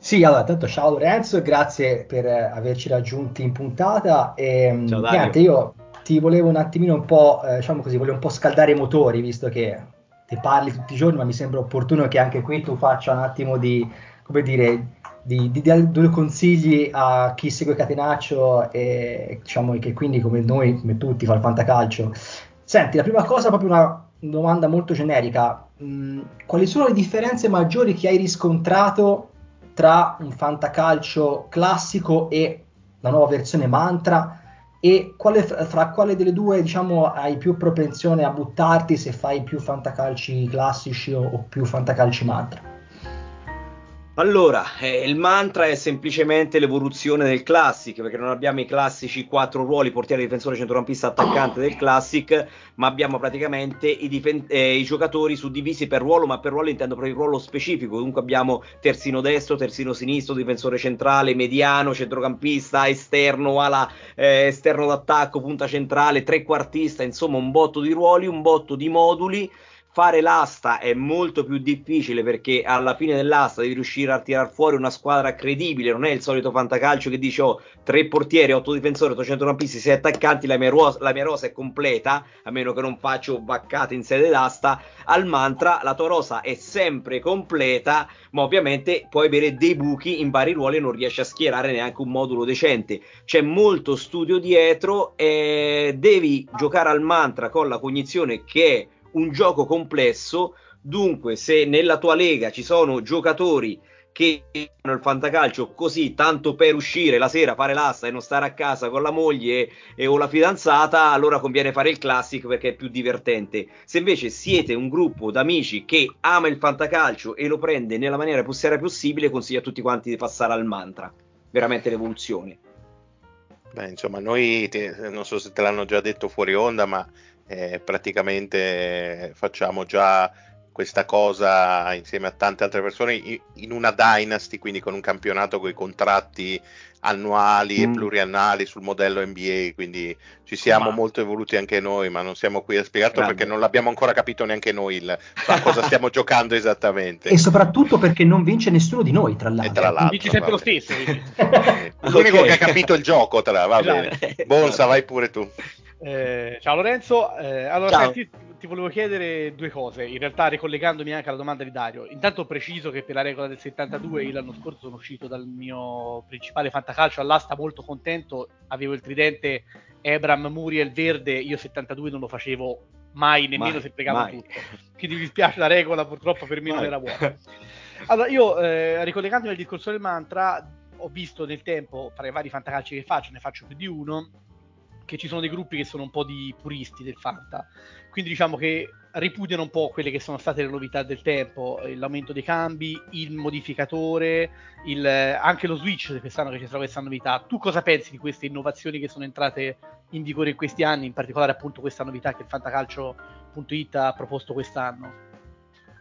Speaker 7: Sì, allora, tanto ciao Lorenzo, grazie per averci raggiunti in puntata. E, ciao Dario. Niente, io ti volevo un attimino un po', eh, diciamo così, volevo un po' scaldare i motori, visto che te parli tutti i giorni, ma mi sembra opportuno che anche qui tu faccia un attimo di, come dire, di, di dare due consigli a chi segue Catenaccio e diciamo che quindi come noi, come tutti, fa il fantacalcio. Senti, la prima cosa, proprio una domanda molto generica. Mm, quali sono le differenze maggiori che hai riscontrato tra un fantacalcio classico e la nuova versione mantra? E quale, fra quale delle due diciamo, hai più propensione a buttarti se fai più fantacalci classici o, o più fantacalci mantra?
Speaker 8: Allora, eh, il mantra è semplicemente l'evoluzione del classic, perché non abbiamo i classici quattro ruoli, portiere, difensore, centrocampista, attaccante del classic, ma abbiamo praticamente i, difen- eh, i, giocatori suddivisi per ruolo, ma per ruolo intendo proprio il ruolo specifico. Dunque abbiamo terzino destro, terzino sinistro, difensore centrale, mediano, centrocampista, esterno, ala, eh, esterno d'attacco, punta centrale, trequartista, insomma un botto di ruoli, un botto di moduli fare l'asta è molto più difficile perché alla fine dell'asta devi riuscire a tirar fuori una squadra credibile, non è il solito fantacalcio che dice oh, tre portieri, otto difensori, 800 centrocampisti, sei attaccanti, la mia, ruosa, la mia rosa è completa, a meno che non faccio baccate in sede d'asta, al mantra la tua rosa è sempre completa, ma ovviamente puoi avere dei buchi in vari ruoli e non riesci a schierare neanche un modulo decente. C'è molto studio dietro e devi giocare al mantra con la cognizione che è un gioco complesso. Dunque, se nella tua lega ci sono giocatori che fanno il fantacalcio così tanto per uscire la sera, fare l'asta e non stare a casa con la moglie e, o la fidanzata, allora conviene fare il classic perché è più divertente. Se invece siete un gruppo d'amici che ama il fantacalcio e lo prende nella maniera più seria possibile, consiglio a tutti quanti di passare al mantra. Veramente l'evoluzione.
Speaker 1: Beh, insomma, noi te, non so se te l'hanno già detto fuori onda, ma eh, praticamente facciamo già questa cosa insieme a tante altre persone in una dynasty, quindi con un campionato con i contratti annuali mm. e pluriannali sul modello NBA, quindi ci siamo ma... molto evoluti anche noi, ma non siamo qui a spiegarlo perché non l'abbiamo ancora capito neanche noi il, a cosa stiamo giocando esattamente.
Speaker 7: E soprattutto perché non vince nessuno di noi, tra l'altro.
Speaker 1: E tra l'altro
Speaker 6: vince sempre lo stesso.
Speaker 1: L'unico okay. che ha capito il gioco, tra, va bene. Bonsa, vai pure tu.
Speaker 6: Eh, ciao Lorenzo, eh, allora ciao. Senti, ti volevo chiedere due cose, in realtà ricollegandomi anche alla domanda di Dario. Intanto preciso che per la regola del 72 io l'anno scorso sono uscito dal mio principale fantacalcio all'asta molto contento, avevo il tridente Ebram, Muriel, Verde, io 72 non lo facevo mai, nemmeno mai, se pregavo mai. tutto. Quindi mi dispiace la regola, purtroppo per me mai. non era buona. Allora, io eh, ricollegandomi al discorso del mantra, ho visto nel tempo, tra i vari fantacalci che faccio, ne faccio più di uno, che ci sono dei gruppi che sono un po' di puristi del Fanta. Quindi diciamo che ripudiano un po' quelle che sono state le novità del tempo, l'aumento dei cambi, il modificatore, il, anche lo switch quest'anno che ci sarà questa novità. Tu cosa pensi di queste innovazioni che sono entrate in vigore in questi anni, in particolare appunto questa novità che il fantacalcio.it ha proposto quest'anno?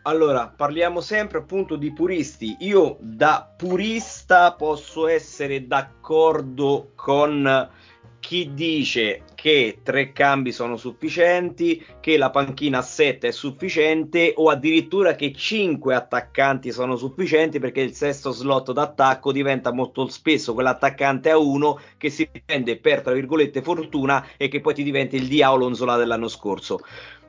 Speaker 8: Allora, parliamo sempre appunto di puristi. Io da purista posso essere d'accordo con chi dice che tre cambi sono sufficienti, che la panchina a 7 è sufficiente o addirittura che cinque attaccanti sono sufficienti perché il sesto slot d'attacco diventa molto spesso quell'attaccante a uno che si prende per tra virgolette fortuna e che poi ti diventa il diavolo Onzola dell'anno scorso.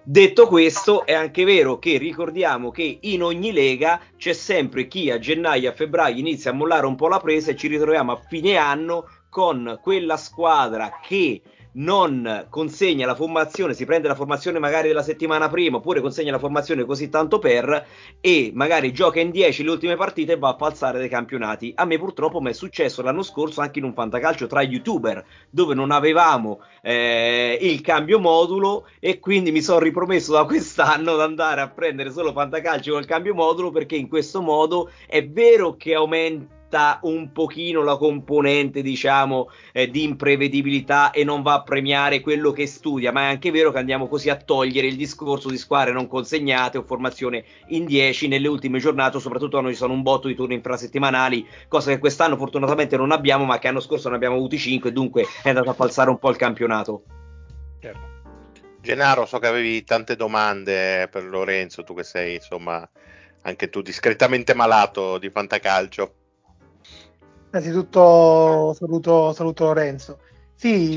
Speaker 8: Detto questo, è anche vero che ricordiamo che in ogni lega c'è sempre chi a gennaio, a febbraio inizia a mollare un po' la presa e ci ritroviamo a fine anno con quella squadra che non consegna la formazione, si prende la formazione magari della settimana prima, oppure consegna la formazione così tanto per, e magari gioca in 10 le ultime partite e va a falsare dei campionati. A me purtroppo mi è successo l'anno scorso anche in un fantacalcio tra youtuber, dove non avevamo eh, il cambio modulo e quindi mi sono ripromesso da quest'anno di andare a prendere solo fantacalcio col cambio modulo perché in questo modo è vero che aumenta aumenta un pochino la componente, diciamo, eh, di imprevedibilità e non va a premiare quello che studia, ma è anche vero che andiamo così a togliere il discorso di squadre non consegnate o formazione in 10 nelle ultime giornate, soprattutto quando ci sono un botto di turni infrasettimanali, cosa che quest'anno fortunatamente non abbiamo, ma che l'anno scorso ne abbiamo avuti 5, dunque è andato a falsare un po' il campionato.
Speaker 1: Certo. Gennaro, so che avevi tante domande per Lorenzo, tu che sei insomma anche tu discretamente malato di fantacalcio.
Speaker 3: Innanzitutto saluto, saluto Lorenzo. Sì,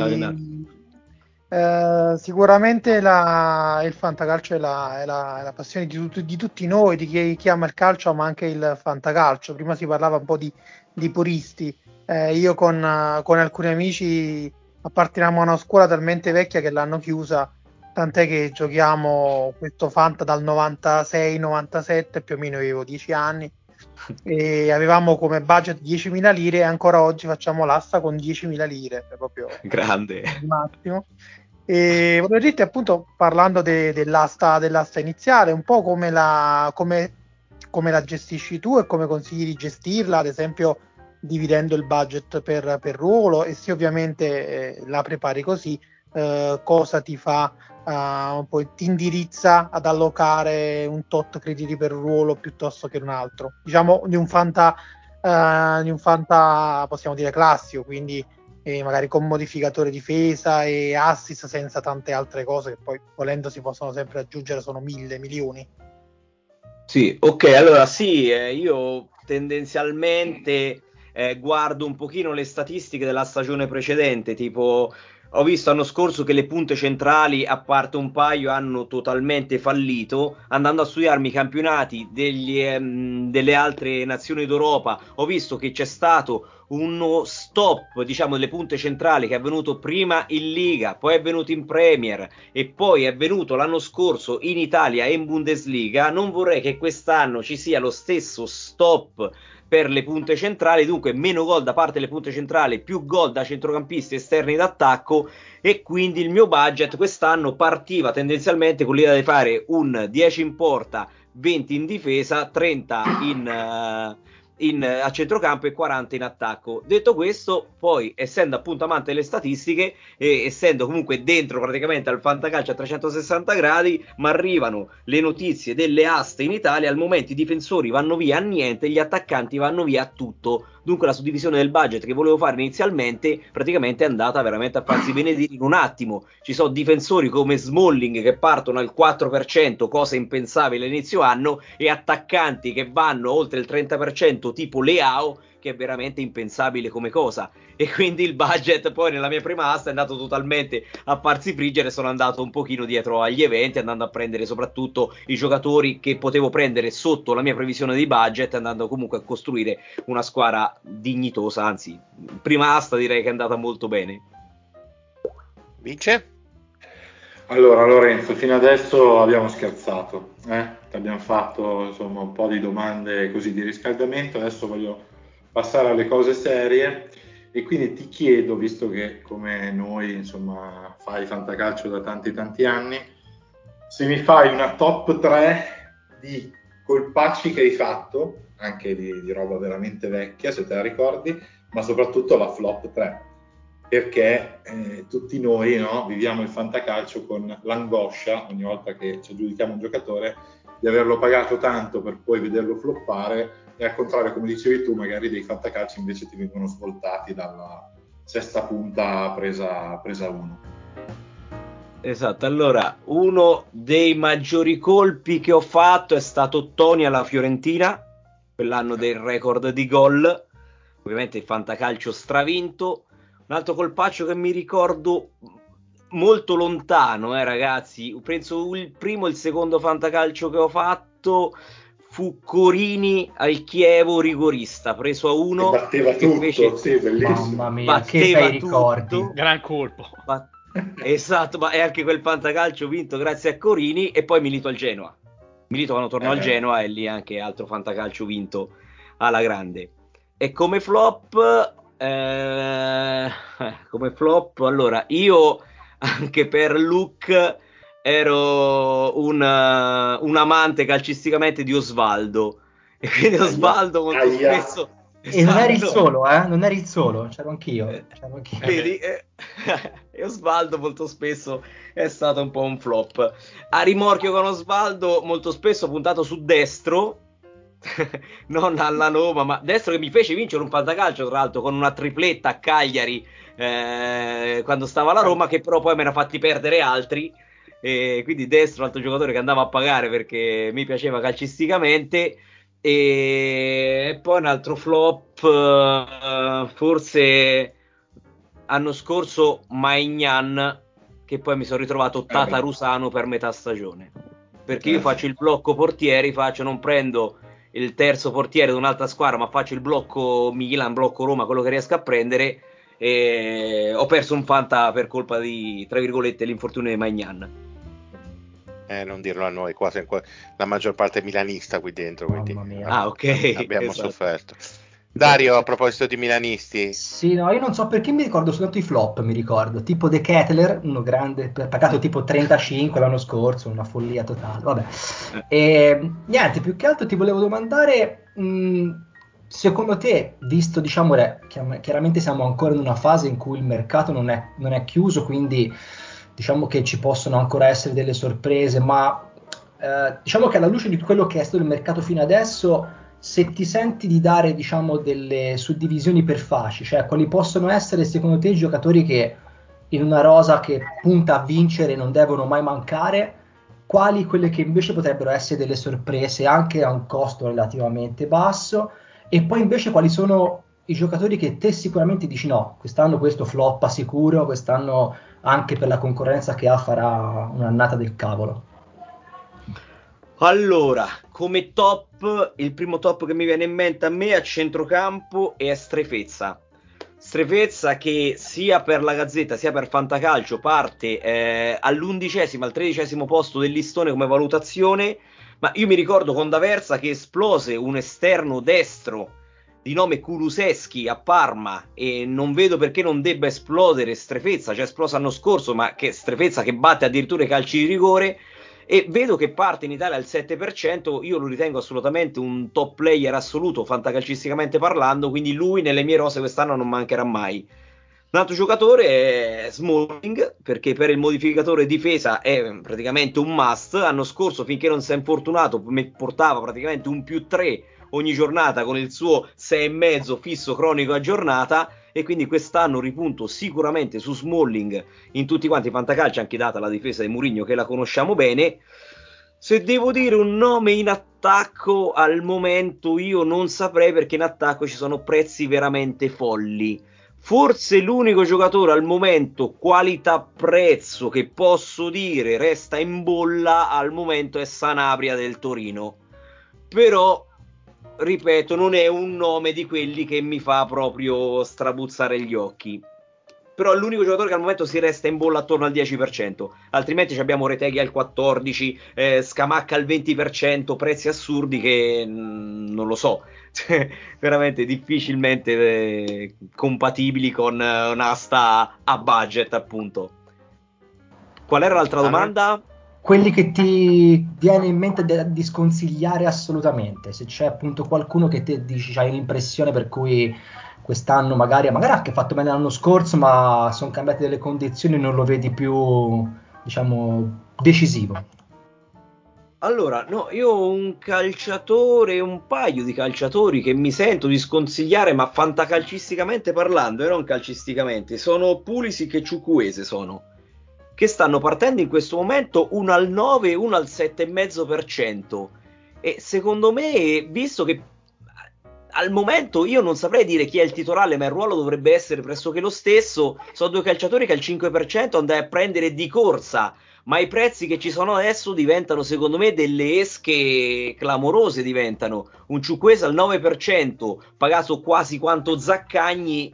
Speaker 3: eh, sicuramente la, il fantacalcio è la, è la, è la passione di, tut, di, tutti noi, di chi, chi, ama il calcio, ma anche il fantacalcio. Prima si parlava un po' di, di puristi. Eh, io con, con, alcuni amici apparteniamo a una scuola talmente vecchia che l'hanno chiusa, tant'è che giochiamo questo Fanta dal 96-97, più o meno avevo 10 anni e avevamo come budget 10.000 lire e ancora oggi facciamo l'asta con 10.000 lire, è proprio
Speaker 8: grande.
Speaker 3: Massimo. E volevo dirti appunto parlando de, dell'asta, dell'asta iniziale, un po' come la, come, come la gestisci tu e come consigli di gestirla, ad esempio dividendo il budget per, per ruolo e se ovviamente eh, la prepari così, eh, cosa ti fa uh, poi ti indirizza ad allocare un tot crediti per ruolo piuttosto che un altro. Diciamo di un fanta, uh, di un fanta possiamo dire classico, quindi eh, magari con modificatore difesa e assist senza tante altre cose che poi volendo si possono sempre aggiungere, sono mille milioni.
Speaker 8: Sì, ok, allora sì, eh, io tendenzialmente eh, guardo un pochino le statistiche della stagione precedente, tipo ho visto l'anno scorso che le punte centrali, a parte un paio, hanno totalmente fallito. Andando a studiarmi i campionati degli, ehm, delle altre nazioni d'Europa, ho visto che c'è stato uno stop, diciamo, delle punte centrali che è avvenuto prima in Liga, poi è venuto in Premier e poi è venuto l'anno scorso in Italia e in Bundesliga. Non vorrei che quest'anno ci sia lo stesso stop per le punte centrali, dunque meno gol da parte delle punte centrali, più gol da centrocampisti esterni d'attacco. E quindi il mio budget quest'anno partiva tendenzialmente con l'idea di fare un 10 in porta, 20 in difesa, 30 in... Uh, in, a centrocampo e 40 in attacco. Detto questo, poi essendo appunto amante delle statistiche e essendo comunque dentro praticamente al fantacalcio a 360 gradi, mi arrivano le notizie delle aste in Italia, al momento i difensori vanno via a niente, gli attaccanti vanno via a tutto. Dunque la suddivisione del budget che volevo fare inizialmente praticamente è andata veramente a farsi benedire in un attimo. Ci sono difensori come Smalling che partono al 4%, cosa impensabile all'inizio anno, e attaccanti che vanno oltre il 30% tipo Leao che è veramente impensabile come cosa. E quindi il budget poi nella mia prima asta è andato totalmente a farsi friggere. Sono andato un pochino dietro agli eventi, andando a prendere soprattutto i giocatori che potevo prendere sotto la mia previsione di budget, andando comunque a costruire una squadra dignitosa. Anzi, prima asta direi che è andata molto bene.
Speaker 1: Vince?
Speaker 2: Allora Lorenzo, fino adesso abbiamo scherzato, eh? abbiamo fatto insomma un po' di domande così di riscaldamento, adesso voglio passare alle cose serie e quindi ti chiedo, visto che come noi insomma fai fantacalcio da tanti tanti anni, se mi fai una top 3 di colpacci che hai fatto, anche di, di roba veramente vecchia se te la ricordi, ma soprattutto la flop 3 perché eh, tutti noi no, viviamo il fantacalcio con l'angoscia ogni volta che ci aggiudichiamo un giocatore di averlo pagato tanto per poi vederlo floppare e al contrario, come dicevi tu, magari dei fantacalci invece ti vengono svoltati dalla sesta punta presa, presa uno.
Speaker 8: Esatto, allora uno dei maggiori colpi che ho fatto è stato Tony alla Fiorentina, quell'anno del record di gol, ovviamente il fantacalcio stravinto. Un altro colpaccio che mi ricordo molto lontano, eh, ragazzi. Penso il primo e il secondo fantacalcio che ho fatto fu Corini al Chievo rigorista, preso a uno.
Speaker 2: Che batteva tutto, fece... sì, bellissimo.
Speaker 7: Mamma mia, che bei ricordi.
Speaker 6: Gran colpo.
Speaker 8: Bat... esatto, ma è anche quel fantacalcio vinto grazie a Corini e poi Milito al Genoa. Milito quando tornò eh. al Genoa e lì anche altro fantacalcio vinto alla grande. E come flop, eh, come flop, allora io anche per look ero un, uh, un amante calcisticamente di Osvaldo e quindi Osvaldo molto Aia. spesso
Speaker 7: e non eri il esatto. solo, eh? Non eri il solo, c'ero anch'io. Eh, c'ero anch'io.
Speaker 8: Vedi, eh, e Osvaldo molto spesso è stato un po' un flop. A rimorchio con Osvaldo, molto spesso puntato su destro, non alla Noma, ma destro che mi fece vincere un fantacalcio, tra l'altro, con una tripletta a Cagliari eh, quando stava alla Roma, che però poi me ne ha fatti perdere altri. E quindi destro altro giocatore che andava a pagare perché mi piaceva calcisticamente. E poi un altro flop uh, forse anno scorso Maignan che poi mi sono ritrovato Tata Rusano per metà stagione. Perché io faccio il blocco portieri faccio non prendo il terzo portiere di un'altra squadra ma faccio il blocco Milan blocco Roma quello che riesco a prendere e ho perso un Fanta per colpa di tra virgolette l'infortunio di Magnan
Speaker 1: eh, non dirlo a noi, qua la maggior parte è milanista qui dentro, quindi
Speaker 8: ah, ok.
Speaker 1: abbiamo esatto. sofferto. Dario, a proposito di milanisti.
Speaker 7: Sì, no, io non so perché mi ricordo soltanto i flop, mi ricordo, tipo De Kettler, uno grande, pagato tipo 35 l'anno scorso, una follia totale, vabbè. Eh. E niente, più che altro ti volevo domandare, mh, secondo te, visto, diciamo, chiaramente siamo ancora in una fase in cui il mercato non è, non è chiuso, quindi diciamo che ci possono ancora essere delle sorprese, ma eh, diciamo che alla luce di quello che è stato il mercato fino adesso, se ti senti di dare diciamo delle suddivisioni per fasci, cioè quali possono essere secondo te i giocatori che in una rosa che punta a vincere non devono mai mancare, quali quelle che invece potrebbero essere delle sorprese anche a un costo relativamente basso e poi invece quali sono i giocatori che te sicuramente dici no, quest'anno questo floppa sicuro, quest'anno anche per la concorrenza che ha farà un'annata del cavolo.
Speaker 8: Allora, come top, il primo top che mi viene in mente a me a centrocampo è Strefezza. Strefezza che sia per la Gazzetta sia per Fantacalcio parte eh, all'undicesimo, al tredicesimo posto del listone come valutazione, ma io mi ricordo con D'Aversa che esplose un esterno destro di nome Kuluseschi a Parma e non vedo perché non debba esplodere Strefezza, cioè esplosa l'anno scorso, ma che Strefezza che batte addirittura i calci di rigore e vedo che parte in Italia al 7%, io lo ritengo assolutamente un top player assoluto fantacalcisticamente parlando, quindi lui nelle mie rose quest'anno non mancherà mai. Un altro giocatore è Smalling, perché per il modificatore difesa è praticamente un must. L'anno scorso, finché non si è infortunato, portava praticamente un più 3 ogni giornata con il suo 6,5 fisso cronico a giornata e quindi quest'anno ripunto sicuramente su Smalling in tutti quanti i fantacalci anche data la difesa di Murigno che la conosciamo bene se devo dire un nome in attacco al momento io non saprei perché in attacco ci sono prezzi veramente folli Forse l'unico giocatore al momento qualità-prezzo che posso dire resta in bolla al momento è Sanabria del Torino. Però ripeto, non è un nome di quelli che mi fa proprio strabuzzare gli occhi. però è l'unico giocatore che al momento si resta in bolla attorno al 10%, altrimenti abbiamo Reteghi al 14%, eh, Scamacca al 20%, prezzi assurdi che mh, mm, non lo so, veramente difficilmente eh, compatibili con eh, un'asta a budget appunto. Qual era l'altra domanda?
Speaker 7: Quelli che ti viene in mente de- di sconsigliare assolutamente, se c'è appunto qualcuno che ti dici, hai l'impressione per cui quest'anno magari, magari anche fatto bene l'anno scorso, ma sono cambiate delle condizioni e non lo vedi più, diciamo, decisivo.
Speaker 8: Allora, no, io ho un calciatore, un paio di calciatori che mi sento di sconsigliare, ma fantacalcisticamente parlando, e non calcisticamente, sono Pulisic e Ciucuese sono, che stanno partendo in questo momento uno al 9 e uno al 7,5%. E secondo me, visto che al momento io non saprei dire chi è il titolare, ma il ruolo dovrebbe essere pressoché lo stesso. Sono due calciatori che al 5% andai a prendere di corsa, ma i prezzi che ci sono adesso diventano secondo me delle esche clamorose diventano. Un Ciuquesa al 9%, pagato quasi quanto Zaccagni,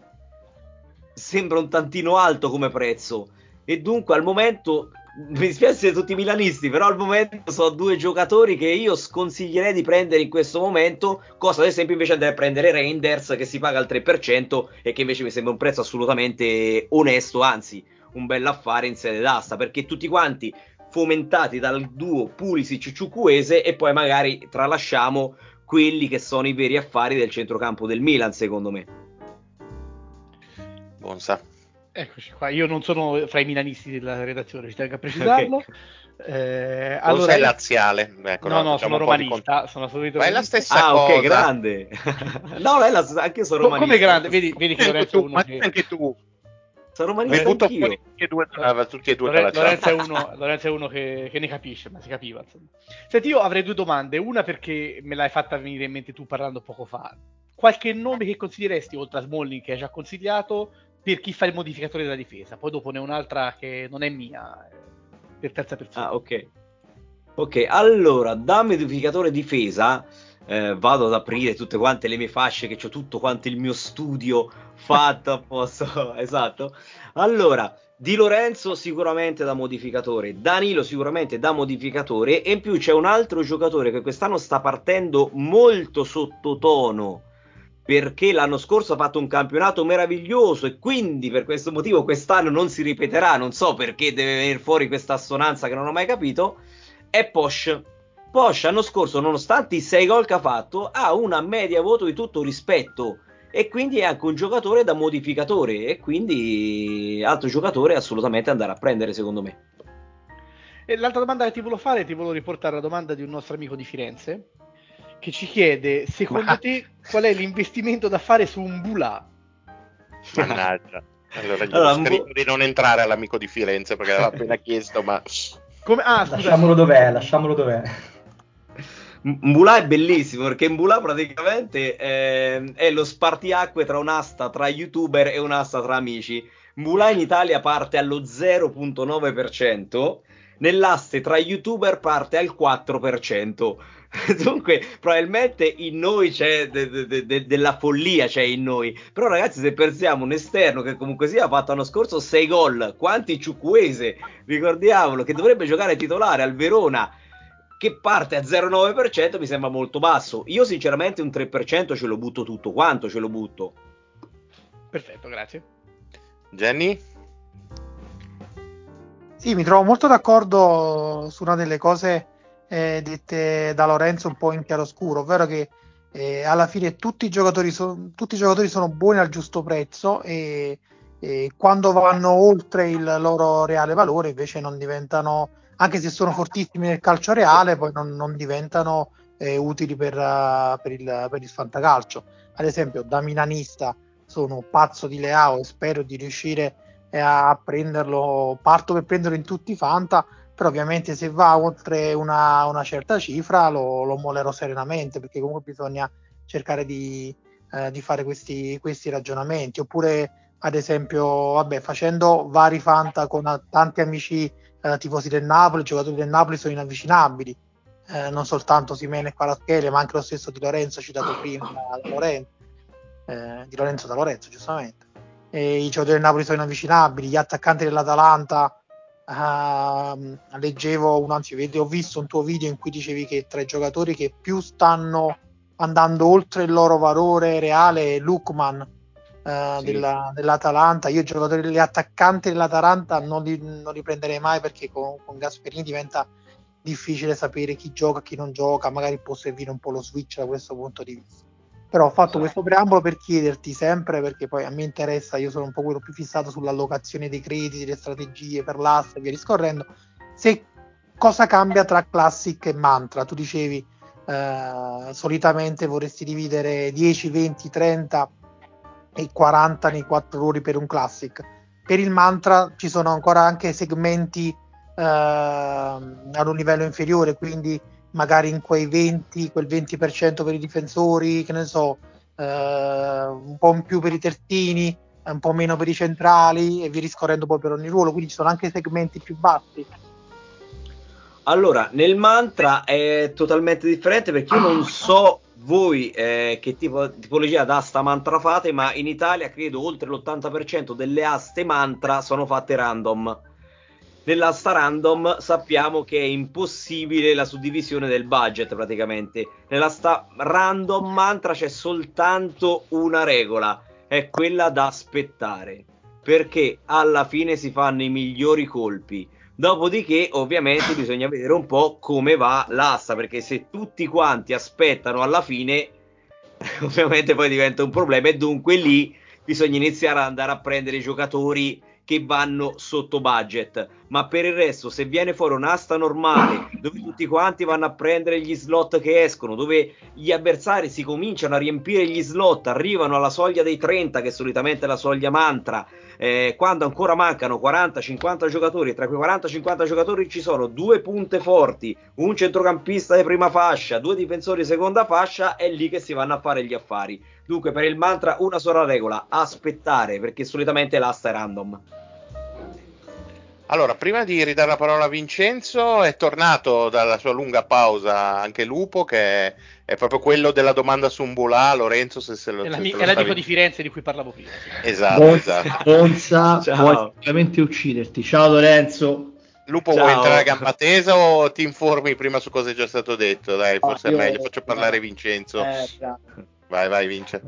Speaker 8: sembra un tantino alto come prezzo. E dunque al momento mi dispiace tutti i milanisti, però al momento sono due giocatori che io sconsiglierei di prendere in questo momento, cosa ad esempio invece andare a prendere Reinders che si paga al 3% e che invece mi sembra un prezzo assolutamente onesto, anzi un bel affare in sede d'asta, perché tutti quanti fomentati dal duo Pulisic-Ciucuese e poi magari tralasciamo quelli che sono i veri affari del centrocampo del Milan, secondo me.
Speaker 6: Bonsa. Eccoci qua, io non sono fra i milanisti della redazione, ci tengo a precisarlo. Okay.
Speaker 1: Eh, allora, sei laziale? Ecco,
Speaker 6: no, no, diciamo sono romanista, di... sono assolutamente
Speaker 1: Ma è la stessa
Speaker 8: ah,
Speaker 1: cosa.
Speaker 8: ok, grande. no, è la... anche io sono romanista.
Speaker 6: Come grande? Vedi, vedi che Lorenzo è uno che...
Speaker 1: Anche tu.
Speaker 8: Sono romanista anch'io.
Speaker 1: Tutti e due, ah, tutti e due
Speaker 6: Lorenzo, è uno, Lorenzo è uno che, che, ne capisce, ma si capiva. Insomma. Senti, io avrei due domande. Una perché me l'hai fatta venire in mente tu parlando poco fa. Qualche nome che consiglieresti, oltre a Smalling che hai già consigliato, per chi fa il modificatore della difesa. Poi dopo ne un'altra che non è mia, per terza persona.
Speaker 8: Ah, ok. Ok, allora, da modificatore difesa eh, vado ad aprire tutte quante le mie fasce, che ho tutto quanto il mio studio fatto apposta. esatto. Allora, Di Lorenzo sicuramente da modificatore, Danilo sicuramente da modificatore e in più c'è un altro giocatore che quest'anno sta partendo molto sottotono perché l'anno scorso ha fatto un campionato meraviglioso e quindi per questo motivo quest'anno non si ripeterà, non so perché deve venire fuori questa assonanza che non ho mai capito, è Posh. Posh l'anno scorso, nonostante i 6 gol che ha fatto, ha una media voto di tutto rispetto e quindi è anche un giocatore da modificatore e quindi altro giocatore assolutamente andare a prendere secondo me.
Speaker 6: E l'altra domanda che ti volevo fare, ti volevo riportare la domanda di un nostro amico di Firenze, che ci chiede, secondo ma... te, qual è l'investimento da fare su un Bula?
Speaker 1: Mannaggia. Allora, gli allora, ho scritto bu... di non entrare all'amico di Firenze perché l'aveva appena chiesto, ma...
Speaker 7: Come... Ah, scusa. Lasciamolo dov'è, lasciamolo dov'è.
Speaker 8: Mbula è bellissimo perché Mbula praticamente è, è lo spartiacque tra un'asta tra youtuber e un'asta tra amici. Mbula in Italia parte allo 0.9%, nell'aste tra youtuber parte al 4%. Dunque, probabilmente in noi c'è de- de- de- della follia, c'è in noi. Però, ragazzi, se pensiamo un esterno che comunque sia ha fatto l'anno scorso 6 gol, quanti Ciucuese, ricordiamolo, che dovrebbe giocare titolare al Verona, che parte a 0,9%, mi sembra molto basso. Io, sinceramente, un 3% ce lo butto tutto quanto, ce lo butto.
Speaker 6: Perfetto, grazie.
Speaker 1: Jenny?
Speaker 3: Sì, mi trovo molto d'accordo su una delle cose eh, dette da Lorenzo un po' in chiaroscuro, ovvero che eh, alla fine tutti i, giocatori so- tutti i giocatori sono buoni al giusto prezzo e, e, quando vanno oltre il loro reale valore invece non diventano, anche se sono fortissimi nel calcio reale, poi non, non diventano eh, utili per, uh, per, il, per il fantacalcio. Ad esempio, da milanista sono pazzo di Leao e spero di riuscire eh, a prenderlo, parto per prenderlo in tutti i fanta, però ovviamente se va oltre una, una certa cifra lo, lo, mollerò serenamente perché comunque bisogna cercare di, eh, di fare questi, questi, ragionamenti. Oppure ad esempio vabbè, facendo vari fanta con tanti amici eh, tifosi del Napoli, i giocatori del Napoli sono inavvicinabili. Eh, non soltanto Simene e Quaraschele ma anche lo stesso di Lorenzo citato prima da Lorenzo, eh, di Lorenzo da Lorenzo giustamente. Eh, i giocatori del Napoli sono inavvicinabili, gli attaccanti dell'Atalanta. Uh, leggevo un anzi ho visto un tuo video in cui dicevi che tra i giocatori che più stanno andando oltre il loro valore reale è Lukman uh, sì. della, dell'Atalanta. Io i giocatori gli attaccanti dell'Atalanta non li, non li prenderei mai perché con, con Gasperini diventa difficile sapere chi gioca chi non gioca. Magari può servire un po' lo switch da questo punto di vista però ho fatto questo preambolo per chiederti sempre, perché poi a me interessa, io sono un po' quello più fissato sull'allocazione dei crediti, le strategie per l'asta e via discorrendo, se cosa cambia tra classic e mantra. Tu dicevi eh, solitamente vorresti dividere 10, 20, 30 e 40 nei quattro ruoli per un classic. Per il mantra ci sono ancora anche segmenti eh, ad un livello inferiore, quindi magari in quei 20, quel 20% per i difensori, che ne so, eh, un po' in più per i terzini, un po' meno per i centrali e vi riscorrendo poi per ogni ruolo, quindi ci sono anche segmenti più bassi.
Speaker 8: Allora, nel mantra è totalmente differente perché io non so voi eh, che tipo, tipologia d'asta mantra fate, ma in Italia credo oltre l'80% delle aste mantra sono fatte random nell'asta random sappiamo che è impossibile la suddivisione del budget praticamente. Nell'asta random mantra c'è soltanto una regola, è quella da aspettare, perché alla fine si fanno i migliori colpi. Dopodiché, ovviamente, bisogna vedere un po' come va l'asta, perché se tutti quanti aspettano alla fine, ovviamente poi diventa un problema e dunque lì bisogna iniziare ad andare a prendere i giocatori che vanno sotto budget, ma per il resto se viene fuori un'asta normale dove tutti quanti vanno a prendere gli slot che escono, dove gli avversari si cominciano a riempire gli slot, arrivano alla soglia dei 30 che è solitamente la soglia mantra, eh, quando ancora mancano 40-50 giocatori, tra quei 40-50 giocatori ci sono due punte forti, un centrocampista di prima fascia, due difensori di seconda fascia, è lì che si vanno a fare gli affari. Dunque, per il mantra una sola regola, aspettare, perché solitamente l'asta è random.
Speaker 1: Allora, prima di ridare la parola a Vincenzo, è tornato dalla sua lunga pausa anche Lupo, che è proprio quello della domanda su un Bulà, Lorenzo, se se lo
Speaker 6: È, la, se è l'amico di Firenze di cui parlavo prima.
Speaker 1: Sì. Esatto, Bonza, esatto.
Speaker 7: Bonza vuoi veramente ucciderti. Ciao Lorenzo.
Speaker 1: Lupo, Ciao. vuoi entrare a gamba tesa o ti informi prima su cosa è già stato detto? Dai, forse oh, è meglio, faccio parlare Vincenzo. Eh, Vai, vai, Vince.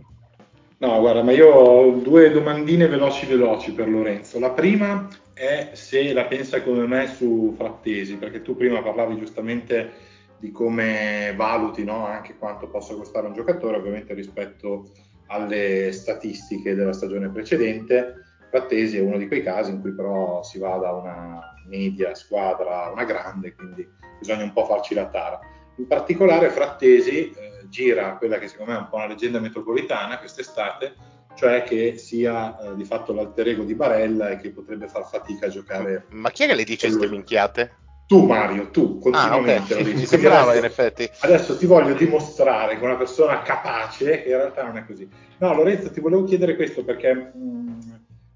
Speaker 2: No, guarda, ma io ho due domandine veloci veloci per Lorenzo. La prima è se la pensa come me su Frattesi, perché tu prima parlavi giustamente di come valuti no? anche quanto possa costare un giocatore, ovviamente rispetto alle statistiche della stagione precedente. Frattesi è uno di quei casi in cui però si va da una media squadra a una grande, quindi bisogna un po' farci la tara. In particolare Frattesi eh, gira quella che secondo me è un po' una leggenda metropolitana quest'estate, cioè che sia eh, di fatto l'alter ego di Barella e che potrebbe far fatica a giocare.
Speaker 1: Ma chi è che le dice queste minchiate?
Speaker 2: Tu Mario, tu continuamente ah, okay. lo dici.
Speaker 1: sembrava in effetti.
Speaker 2: Adesso ti voglio dimostrare che una persona capace, che in realtà non è così. No, Lorenzo, ti volevo chiedere questo perché, mh, mm,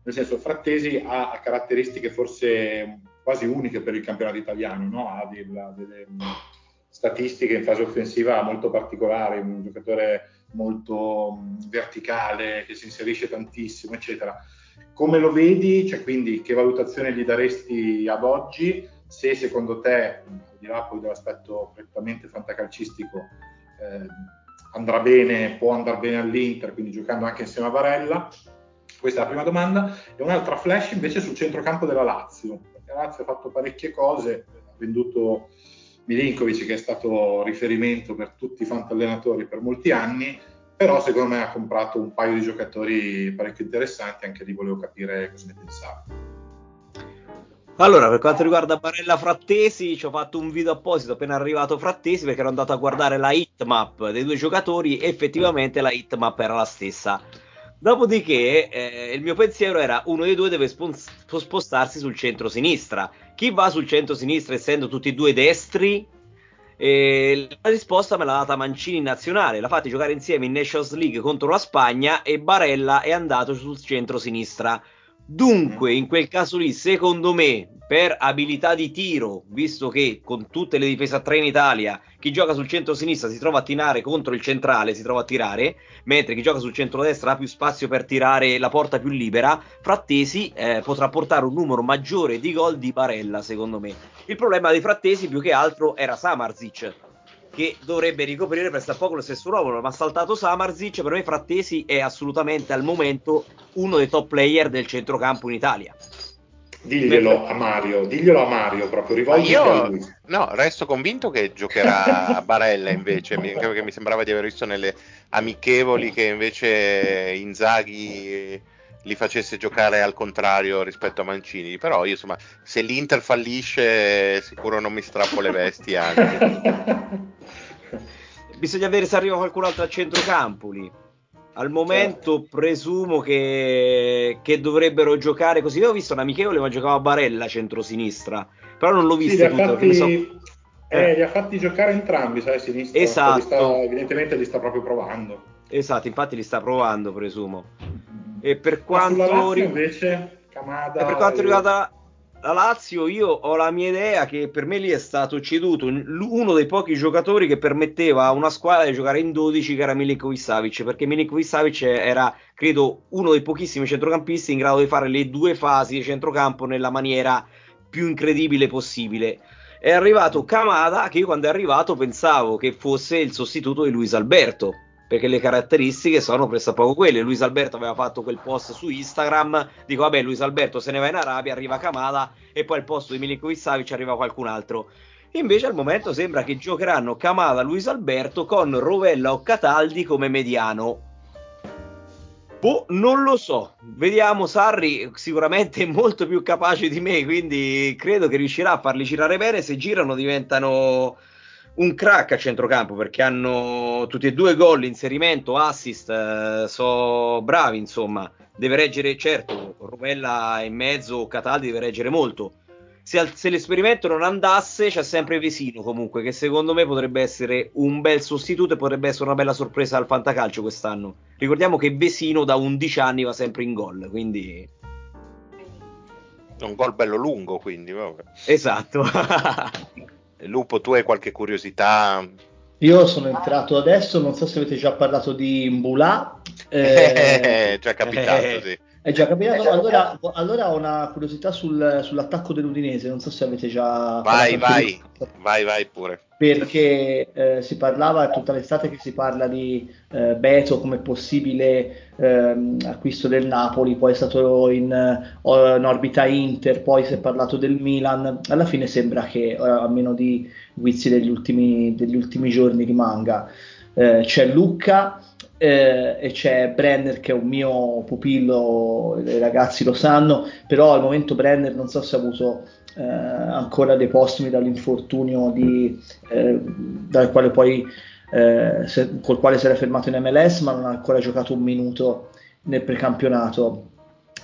Speaker 2: nel senso, Frattesi ha caratteristiche forse quasi uniche per il campionato italiano, no? ha delle, delle statistiche in fase offensiva molto particolari, un giocatore molto verticale, che si inserisce tantissimo, eccetera. Come lo vedi? Cioè, quindi che valutazione gli daresti ad oggi? Se secondo te, al di là poi dell'aspetto prettamente fantacalcistico, eh, andrà bene, può andare bene all'Inter, quindi giocando anche insieme a Varella? Questa è la prima domanda. E un'altra flash invece sul centrocampo della Lazio, la Lazio ha fatto parecchie cose, ha venduto Milinkovic che è stato riferimento per tutti i fantallenatori per molti anni, però secondo me ha comprato un paio di giocatori parecchio interessanti, anche lì volevo capire cosa ne pensava.
Speaker 8: Allora, per quanto riguarda Barella Frattesi, ci ho fatto un video apposito appena arrivato Frattesi perché ero andato a guardare la hitmap dei due giocatori e effettivamente la hitmap era la stessa. Dopodiché eh, il mio pensiero era uno dei due deve spostarsi sul centro-sinistra. Chi va sul centro-sinistra essendo tutti e due destri? Eh, la risposta me l'ha data Mancini in nazionale. L'ha fatti giocare insieme in Nations League contro la Spagna e Barella è andato sul centro-sinistra. Dunque, in quel caso lì, secondo me, per abilità di tiro, visto che con tutte le difese a tre in Italia, chi gioca sul centro-sinistra si trova a tirare contro il centrale, si trova a tirare, mentre chi gioca sul centro-destra ha più spazio per tirare la porta più libera, Frattesi eh, potrà portare un numero maggiore di gol di Barella, secondo me. Il problema di Frattesi più che altro era Samarzic, che dovrebbe ricoprire per sta poco lo stesso ruolo, ma ha saltato Samarzic, per me Frattesi è assolutamente al momento uno dei top player del centrocampo in Italia.
Speaker 2: Diglielo a Mario, diglielo a Mario proprio, rivolgiti a lui.
Speaker 1: No, resto convinto che giocherà a Barella invece, perché mi sembrava di aver visto nelle amichevoli che invece Inzaghi li facesse giocare al contrario rispetto a Mancini. Però io insomma, se l'Inter fallisce, sicuro non mi strappo le vesti anche.
Speaker 8: Bisogna vedere se arriva qualcun altro al centrocampo lì. Al momento certo. presumo che, che, dovrebbero giocare così. Io ho visto un amichevole ma giocava Barella centro-sinistra, però non l'ho visto
Speaker 2: sì,
Speaker 8: tutto.
Speaker 2: Fatti, so... eh, li ha fatti giocare entrambi, sai, sinistra.
Speaker 8: Esatto. Li sta,
Speaker 2: evidentemente li sta proprio provando.
Speaker 8: Esatto, infatti li sta provando, presumo. E per quanto,
Speaker 2: ri... invece, Camada
Speaker 8: e per quanto riguarda la Lazio, io ho la mia idea che per me lì è stato ceduto uno dei pochi giocatori che permetteva a una squadra di giocare in 12 che era Milinkovic Savic, perché Milinkovic Savic era, credo, uno dei pochissimi centrocampisti in grado di fare le due fasi di centrocampo nella maniera più incredibile possibile. È arrivato Kamada, che io quando è arrivato pensavo che fosse il sostituto di Luis Alberto, perché le caratteristiche sono pressappoco quelle. Luis Alberto aveva fatto quel post su Instagram, dico vabbè Luis Alberto se ne va in Arabia, arriva Kamada e poi al posto di Milinkovic Savic arriva qualcun altro. Invece al momento sembra che giocheranno Kamada, Luis Alberto con Rovella o Cataldi come mediano. Boh, non lo so. Vediamo Sarri sicuramente è molto più capace di me, quindi credo che riuscirà a farli girare bene. Se girano diventano un crack a centrocampo perché hanno tutti e due gol, inserimento, assist, eh, so bravi insomma, deve reggere certo, Rovella in mezzo, Cataldi deve reggere molto. Se, se, l'esperimento non andasse c'è sempre Vesino comunque che secondo me potrebbe essere un bel sostituto e potrebbe essere una bella sorpresa al fantacalcio quest'anno. Ricordiamo che Vesino da 11 anni va sempre in gol, quindi...
Speaker 1: Un gol bello lungo quindi. Vabbè.
Speaker 8: Esatto.
Speaker 1: Lupo, tu hai qualche curiosità?
Speaker 4: Io sono entrato adesso, non so se avete già parlato di Mbula.
Speaker 1: Eh, già capitato, eh, sì.
Speaker 4: È già capitato. Allora, allora ho una curiosità sul, sull'attacco dell'Udinese, non so se avete già...
Speaker 1: Vai, vai, vai, vai pure.
Speaker 4: Perché eh, si parlava tutta l'estate che si parla di eh, Beto come possibile eh, acquisto del Napoli, poi è stato in, uh, in, orbita Inter, poi si è parlato del Milan. Alla fine sembra che, uh, almeno di guizzi degli ultimi, degli ultimi giorni, rimanga. Eh, c'è Lucca eh, e c'è Brenner che è un mio pupillo, i ragazzi lo sanno, però al momento Brenner non so se ha avuto eh, ancora dei postumi dall'infortunio di, eh, dal quale poi, eh, se, col quale si era fermato in MLS, ma non ha ancora giocato un minuto nel precampionato.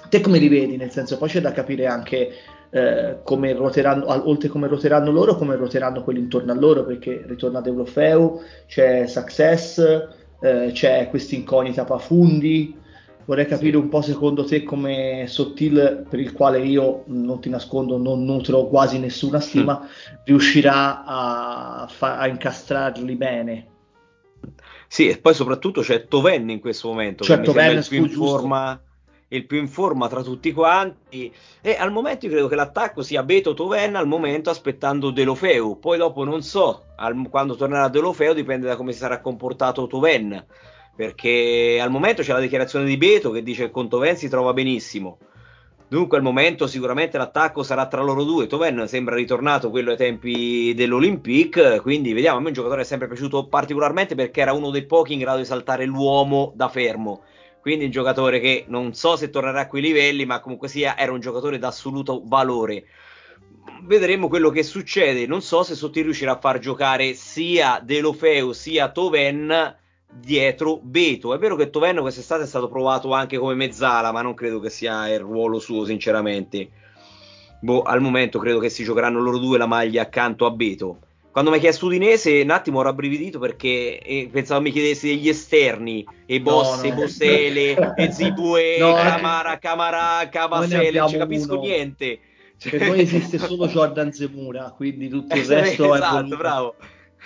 Speaker 4: Te come li vedi? Nel senso, poi c'è da capire anche eh, come ruoteranno, oltre come ruoteranno loro, come ruoteranno quelli intorno a loro, perché ritorna Deulofeu, c'è Success, eh, c'è questa incognita Pafundi. Vorrei capire un po' secondo te come Sottil, per il quale io non ti nascondo, non nutro quasi nessuna stima, mm. riuscirà a, fa- a incastrarli bene.
Speaker 8: Sì, e poi soprattutto c'è Toven in questo momento,
Speaker 4: cioè,
Speaker 8: che
Speaker 4: Toven
Speaker 8: mi sembra il più in forma il più in forma tra tutti quanti. E al momento io credo che l'attacco sia Beto Toven al momento aspettando Delofeu poi dopo non so al, quando tornerà Delofeu dipende da come si sarà comportato Toven perché al momento c'è la dichiarazione di Beto che dice che con Toven si trova benissimo. Dunque al momento sicuramente l'attacco sarà tra loro due. Toven sembra ritornato quello ai tempi dell'Olympique quindi vediamo. A me un giocatore è sempre piaciuto particolarmente perché era uno dei pochi in grado di saltare l'uomo da fermo quindi un giocatore che non so se tornerà a quei livelli, ma comunque sia era un giocatore d'assoluto valore. Vedremo quello che succede. Non so se Sotti riuscirà a far giocare sia Delofeu sia Toven dietro Beto. È vero che Toven quest'estate è stato provato anche come mezzala, ma non credo che sia il ruolo suo, sinceramente. Boh, al momento credo che si giocheranno loro due la maglia accanto a Beto. Quando mi hai chiesto Udinese, un attimo ho rabbrividito perché eh, pensavo mi chiedessi degli esterni, e Bosse, no, no. Bossele, e Zibue, no, Camara, Camara, Cavasele, non ci capisco uno. niente.
Speaker 4: Cioè... Per noi esiste solo Jordan Zemura, quindi tutto il resto
Speaker 8: esatto, è bravo.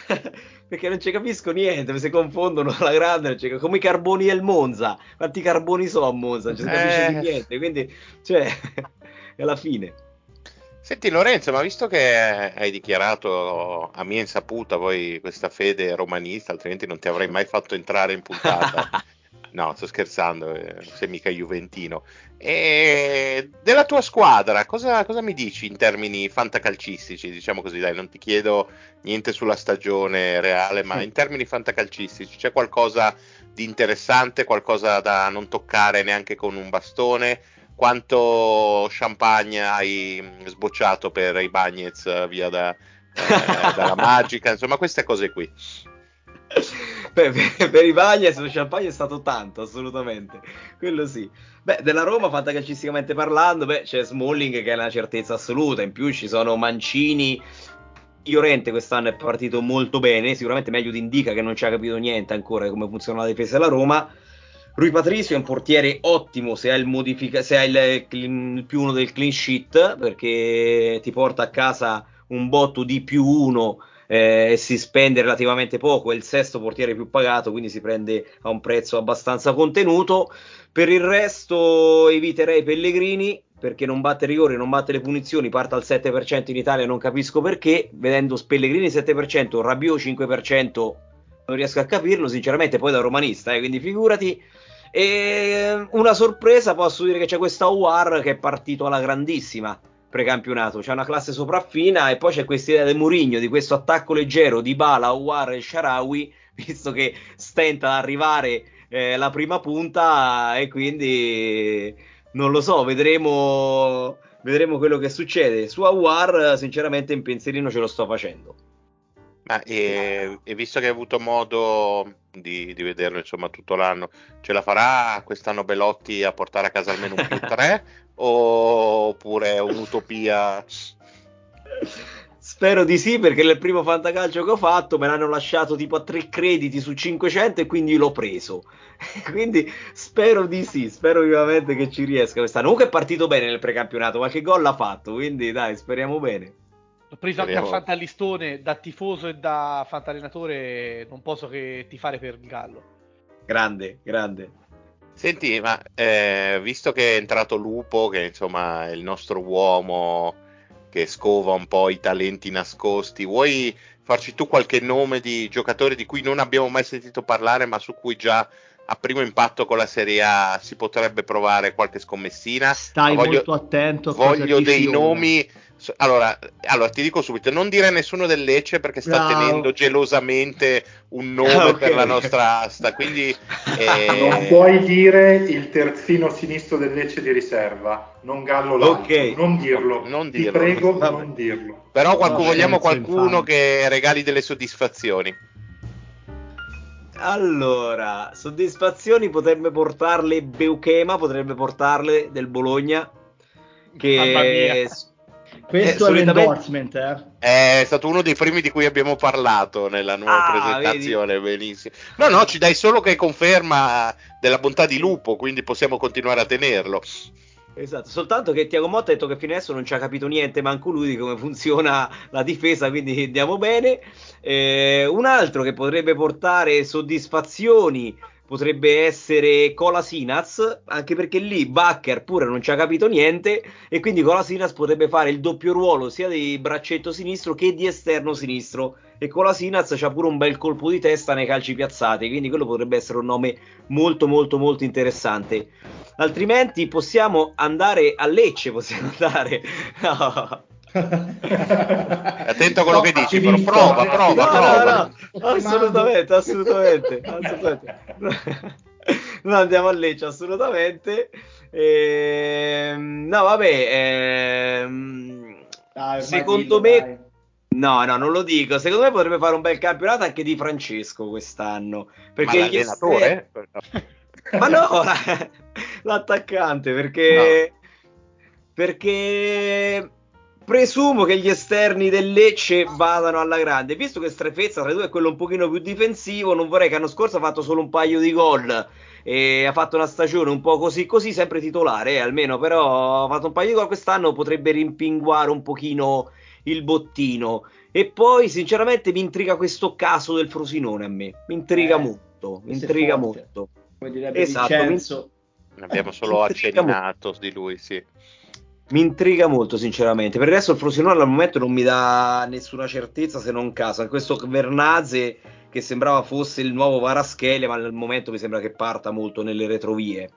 Speaker 8: perché non ci capisco niente, si confondono alla grande, cioè, come i carboni del Monza. Quanti carboni sono a Monza? Non ci capisce eh... niente, quindi, cioè, alla fine.
Speaker 1: Senti Lorenzo, ma visto che hai dichiarato a mia insaputa poi questa fede romanista, altrimenti non ti avrei mai fatto entrare in puntata. no, sto scherzando, eh, sei mica juventino. E della tua squadra, cosa, cosa, mi dici in termini fantacalcistici? Diciamo così, dai, non ti chiedo niente sulla stagione reale, ma in termini fantacalcistici c'è qualcosa di interessante, qualcosa da non toccare neanche con un bastone? Quanto champagne hai sbocciato per i Bagnets eh, via da, eh, dalla magica, insomma queste cose qui.
Speaker 8: Per, per, i Bagnets lo champagne è stato tanto, assolutamente. Quello sì. Beh, della Roma, fantacalcisticamente parlando, beh, c'è Smalling che è una certezza assoluta. In più ci sono Mancini. Iorente quest'anno è partito molto bene, sicuramente meglio di Indica che non ci ha capito niente ancora di come funziona la difesa della Roma. Rui Patricio è un portiere ottimo se hai il, modifica- se hai il, il più uno del clean sheet perché ti porta a casa un botto di più uno eh, e si spende relativamente poco, è il sesto portiere più pagato, quindi si prende a un prezzo abbastanza contenuto. Per il resto eviterei Pellegrini perché non batte rigore, non batte le punizioni, parte al 7% in Italia, non capisco perché, vedendo Pellegrini 7%, Rabiot 5%, non riesco a capirlo sinceramente, poi da romanista, eh, quindi figurati. E una sorpresa posso dire che c'è questa UAR che è partito alla grandissima precampionato, c'è una classe sopraffina e poi c'è questa idea del Murigno di questo attacco leggero di Bala, UAR e Sharawi, visto che stenta ad arrivare eh, la prima punta e quindi non lo so, vedremo, vedremo quello che succede. Su Awar sinceramente in pensierino ce lo sto facendo.
Speaker 1: Ma e, e, visto che hai avuto modo di, di, vederlo insomma tutto l'anno, ce la farà quest'anno Belotti a portare a casa almeno un più 3 oppure è un'utopia?
Speaker 8: Spero di sì perché nel primo fantacalcio che ho fatto me l'hanno lasciato tipo a 3 crediti su 500 e quindi l'ho preso. quindi spero di sì, spero vivamente che ci riesca quest'anno. Comunque è partito bene nel precampionato, qualche gol l'ha fatto, quindi dai, speriamo bene.
Speaker 6: L'ho preso anche a Fantalistone, da tifoso e da fantallenatore, non posso che tifare per il Gallo.
Speaker 8: Grande, grande.
Speaker 1: Senti, ma eh, visto che è entrato Lupo, che insomma è il nostro uomo che scova un po' i talenti nascosti, vuoi farci tu qualche nome di giocatori di cui non abbiamo mai sentito parlare, ma su cui già a primo impatto con la Serie A si potrebbe provare qualche scommessina?
Speaker 4: Stai voglio, molto attento.
Speaker 1: Voglio dei nomi allora, allora, ti dico subito, non dire a nessuno del Lecce perché sta no. tenendo gelosamente un nome ah, okay. per la nostra asta. Quindi,
Speaker 2: eh... Non puoi dire il terzino sinistro del Lecce di riserva, non Gallo okay. non dirlo. Non dirlo. Ti prego, Vabbè. non dirlo.
Speaker 1: Però qualcuno, vogliamo qualcuno che regali delle soddisfazioni.
Speaker 8: Allora, soddisfazioni potrebbe portarle Beuchema, potrebbe portarle del Bologna che
Speaker 4: questo eh, è l'endorsement,
Speaker 1: eh? È stato uno dei primi di cui abbiamo parlato nella nuova ah, presentazione, vedi? benissimo. No, no, ci dai solo che conferma della bontà di Lupo, quindi possiamo continuare a tenerlo.
Speaker 8: Esatto, soltanto che Tiago Motta ha detto che fino adesso non ci ha capito niente, manco lui di come funziona la difesa, quindi andiamo bene. Eh, un altro che potrebbe portare soddisfazioni potrebbe essere Colasinas, anche perché lì Bakker pure non ci ha capito niente e quindi Colasinas potrebbe fare il doppio ruolo sia di braccetto sinistro che di esterno sinistro e Colasinas c'ha pure un bel colpo di testa nei calci piazzati, quindi quello potrebbe essere un nome molto molto molto interessante. Altrimenti possiamo andare a Lecce, possiamo andare... No.
Speaker 1: Attento a quello no, che dici, però prova, prova, no, prova.
Speaker 8: No, assolutamente, assolutamente, assolutamente. non andiamo a Lecce, assolutamente. Ehm, no, vabbè, ehm, dai, secondo me... Dai. No, no, non lo dico. Secondo me potrebbe fare un bel campionato anche di Francesco quest'anno. Perché
Speaker 1: Ma l'allenatore?
Speaker 8: Ma no, l'attaccante, perché... No. Perché presumo che gli esterni del Lecce vadano alla grande. Visto che Strefezza tra i due è quello un pochino più difensivo, non vorrei che l'anno scorso ha fatto solo un paio di gol e ha fatto una stagione un po' così così, sempre titolare, eh, almeno, però ha fatto un paio di gol quest'anno, potrebbe rimpinguare un pochino il bottino. E poi, sinceramente, mi intriga questo caso del Frosinone a me. Mi intriga
Speaker 4: Eh,
Speaker 8: molto. Mi intriga
Speaker 4: forte.
Speaker 8: molto.
Speaker 4: Come direbbe
Speaker 8: Esatto,
Speaker 4: Vincenzo.
Speaker 1: Abbiamo solo accennato di lui, sì.
Speaker 8: Mi intriga molto, sinceramente. Per il resto, il Frosinone al momento non mi dà nessuna certezza se non caso. Anche questo Vernaze che sembrava fosse il nuovo Varaschele, ma al momento mi sembra che parta molto nelle retrovie.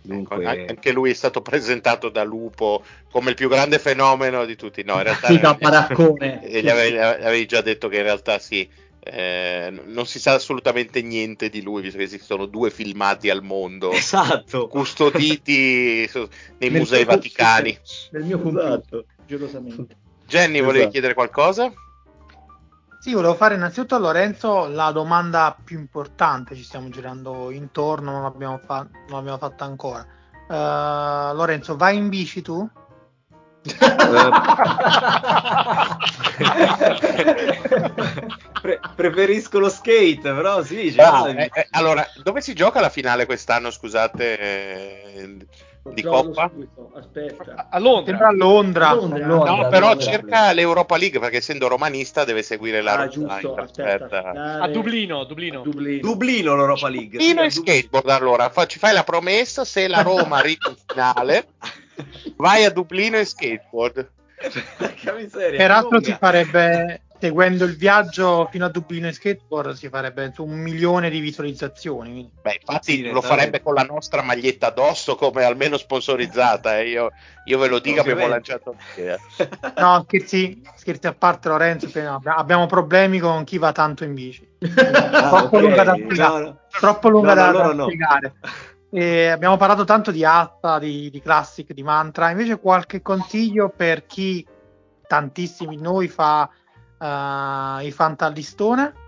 Speaker 8: Dunque,
Speaker 1: Ecco, Anche lui è stato presentato da Lupo come il più grande fenomeno di tutti. No, in realtà
Speaker 4: Sì, da baraccone.
Speaker 1: E gli avevi, avevi già detto che in realtà sì, eh, non si sa assolutamente niente di lui, visto che esistono due filmati al mondo
Speaker 8: esatto.
Speaker 1: custoditi nei
Speaker 4: Nel
Speaker 1: musei vaticani.
Speaker 4: Nel mio computer,
Speaker 8: Esatto.
Speaker 4: gelosamente.
Speaker 1: Jenny, volevi
Speaker 8: Esatto.
Speaker 1: chiedere qualcosa?
Speaker 3: Sì, volevo fare innanzitutto a Lorenzo la domanda più importante, ci stiamo girando intorno, non l'abbiamo, fa- non l'abbiamo fatta ancora. Eh, Lorenzo, vai in bici tu?
Speaker 8: Pre- preferisco lo skate, però sì.
Speaker 1: Ah, eh, eh, allora, dove si gioca la finale quest'anno, scusate, eh, di Coppa?
Speaker 4: subito, Aspetta.
Speaker 6: A Londra.
Speaker 3: Sembra a Londra.
Speaker 4: A Londra,
Speaker 7: Londra.
Speaker 1: No, però
Speaker 7: Londra.
Speaker 1: cerca l'Europa League perché essendo romanista deve seguire la
Speaker 4: Ah, giusto, aspetta. andare-
Speaker 6: A Dublino, Dublino.
Speaker 4: Dublino.
Speaker 8: Dublino l'Europa League.
Speaker 1: Dublino e skateboard allora, Fa- ci fai la promessa se la Roma arriva in finale, vai a Dublino e skateboard.
Speaker 8: Miseria,
Speaker 3: Peraltro
Speaker 8: lunga.
Speaker 3: si farebbe, seguendo il viaggio fino a Dublino e skateboard, si farebbe su un milione di visualizzazioni.
Speaker 1: Beh, infatti
Speaker 8: Sì,
Speaker 1: lo farebbe con la nostra maglietta addosso come almeno sponsorizzata. eh. Io, io ve lo dico, abbiamo lanciato l'idea.
Speaker 3: No, scherzi, scherzi a parte Lorenzo, abbiamo problemi con chi va tanto in bici.
Speaker 8: Ah,
Speaker 3: troppo lunga da
Speaker 8: No,
Speaker 3: spiegare.
Speaker 8: no.
Speaker 3: Troppo lunga
Speaker 8: No, no,
Speaker 3: da,
Speaker 8: allora
Speaker 3: da
Speaker 8: no.
Speaker 3: spiegare. E abbiamo parlato tanto di Atta, di, di Classic, di Mantra. Invece, qualche consiglio per chi tantissimi di noi fa eh, i fantallistone?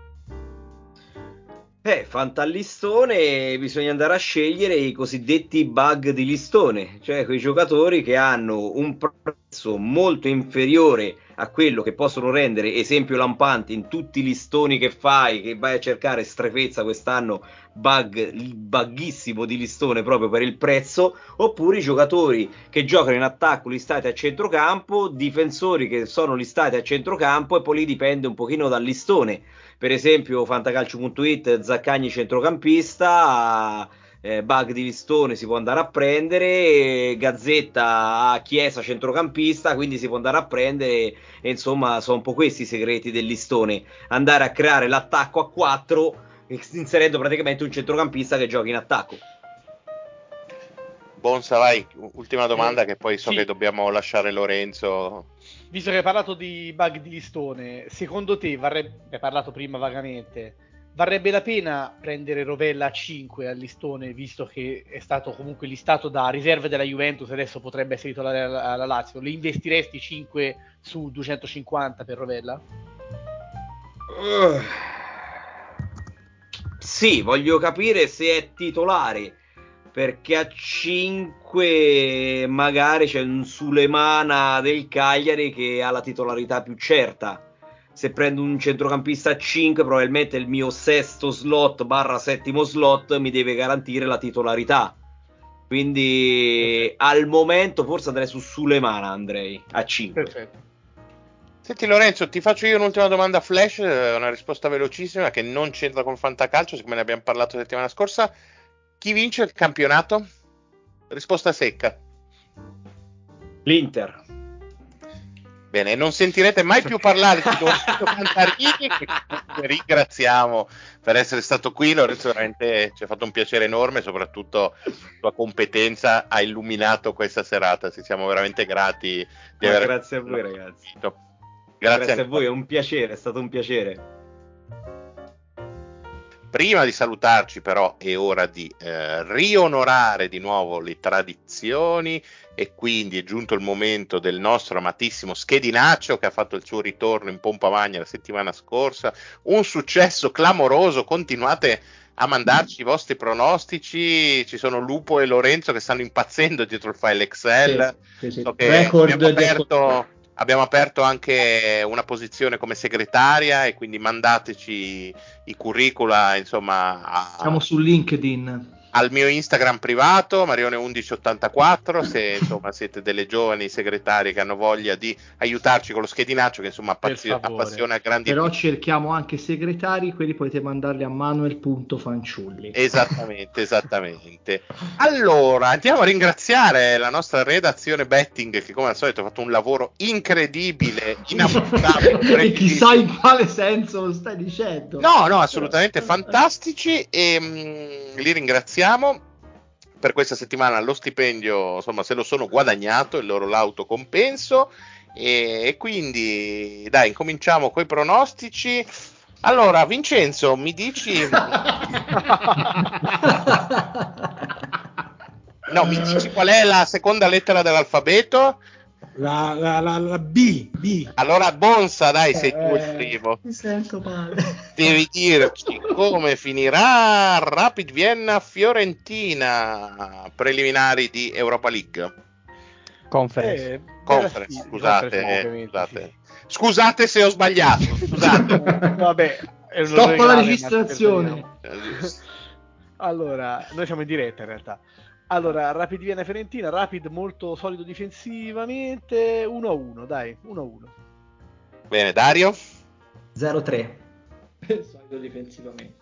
Speaker 8: Eh, fantallistone bisogna andare a scegliere i cosiddetti bug di listone, cioè quei giocatori che hanno un prezzo molto inferiore a quello che possono rendere esempio lampante in tutti i listoni che fai, che vai a cercare strefezza quest'anno, bug, il buggissimo di listone proprio per il prezzo, oppure i giocatori che giocano in attacco listati a centrocampo, difensori che sono listati a centrocampo e poi lì dipende un pochino dal listone per esempio fantacalcio.it Zaccagni centrocampista eh, bug di listone si può andare a prendere Gazzetta a Chiesa centrocampista quindi si può andare a prendere e insomma sono un po' questi i segreti del listone andare a creare l'attacco a 4 inserendo praticamente un centrocampista che gioca in attacco
Speaker 1: Bonsa, vai, ultima domanda
Speaker 6: Eh,
Speaker 1: che poi so
Speaker 6: sì.
Speaker 1: che dobbiamo lasciare Lorenzo.
Speaker 6: Visto che hai parlato di bug di listone, secondo te varrebbe, hai parlato prima vagamente, varrebbe la pena prendere Rovella a 5 al listone, visto che è stato comunque listato da riserve della Juventus e adesso potrebbe essere titolare alla, Lazio? Le investiresti 5 su 250 per Rovella?
Speaker 8: Uh, Sì, voglio capire se è titolare. Perché a 5 magari c'è un Sulemana del Cagliari che ha la titolarità più certa. Se prendo un centrocampista a 5, probabilmente il mio sesto slot barra settimo slot mi deve garantire la titolarità. Quindi al momento forse andrei su Sulemana, andrei a 5.
Speaker 6: Perfetto.
Speaker 1: Senti Lorenzo, ti faccio io un'ultima domanda flash, eh, una risposta velocissima che non c'entra con Fantacalcio, siccome ne abbiamo parlato la settimana scorsa. Chi vince il campionato? Risposta secca.
Speaker 8: L'Inter.
Speaker 1: Bene, non sentirete mai più parlare di Lorenzo Cantarini, ringraziamo per essere stato qui. Lorenzo, veramente ci ha fatto un piacere enorme, soprattutto la tua competenza ha illuminato questa serata. Ci siamo veramente grati di aver
Speaker 8: grazie a voi, ragazzi.
Speaker 1: Grazie,
Speaker 8: Grazie, a voi, è un piacere, è stato un piacere.
Speaker 1: Prima di salutarci, però, è ora di eh, rionorare di nuovo le tradizioni e quindi è giunto il momento del nostro amatissimo Schedinaccio che ha fatto il suo ritorno in pompa magna la settimana scorsa. Un successo clamoroso, continuate a mandarci i vostri pronostici. Ci sono Lupo e Lorenzo che stanno impazzendo dietro il file Excel.
Speaker 4: Sì, sì, sì.
Speaker 1: So che
Speaker 4: Record
Speaker 1: abbiamo aperto, abbiamo aperto anche una posizione come segretaria e quindi mandateci i curricula, insomma, a-
Speaker 4: Siamo su LinkedIn.
Speaker 1: Al mio Instagram privato, Marione1184, se insomma siete delle giovani segretarie che hanno voglia di aiutarci con lo schedinaccio che insomma appazio- appassiona grandi
Speaker 4: Però cerchiamo anche segretari, quelli potete mandarli a manuel.fanciulli.
Speaker 1: Esattamente, esattamente. Allora, andiamo a ringraziare la nostra redazione betting che come al solito ha fatto un lavoro incredibile, inappuntabile.
Speaker 4: e chissà in quale senso lo stai dicendo.
Speaker 1: No, no, assolutamente fantastici e mm, li ringraziamo. Per questa settimana lo stipendio, insomma, se lo sono guadagnato, il loro lauto compenso. E, e quindi, dai, incominciamo con i pronostici. Allora, Vincenzo, mi dici. No, mi dici qual è la seconda lettera dell'alfabeto?
Speaker 2: La, la, la, la B, B.
Speaker 1: Allora, Bonsa, dai, sei tu il
Speaker 4: Eh,
Speaker 1: primo.
Speaker 4: Mi sento male.
Speaker 1: Devi dirci come finirà Rapid Vienna Fiorentina preliminari di Europa League.
Speaker 5: Conference.
Speaker 6: Eh,
Speaker 1: Conference,
Speaker 6: bella-
Speaker 1: scusate,
Speaker 6: Conference,
Speaker 1: scusate. Scusate se ho sbagliato, scusate.
Speaker 6: sì. Vabbè,
Speaker 4: Stoppa la registrazione.
Speaker 6: Allora, noi siamo in diretta in realtà. Allora, Rapid Vienna Fiorentina, Rapid molto solido difensivamente, 1-1, dai, 1-1.
Speaker 1: Bene, Dario?
Speaker 7: 0-3.
Speaker 4: Solito difensivamente.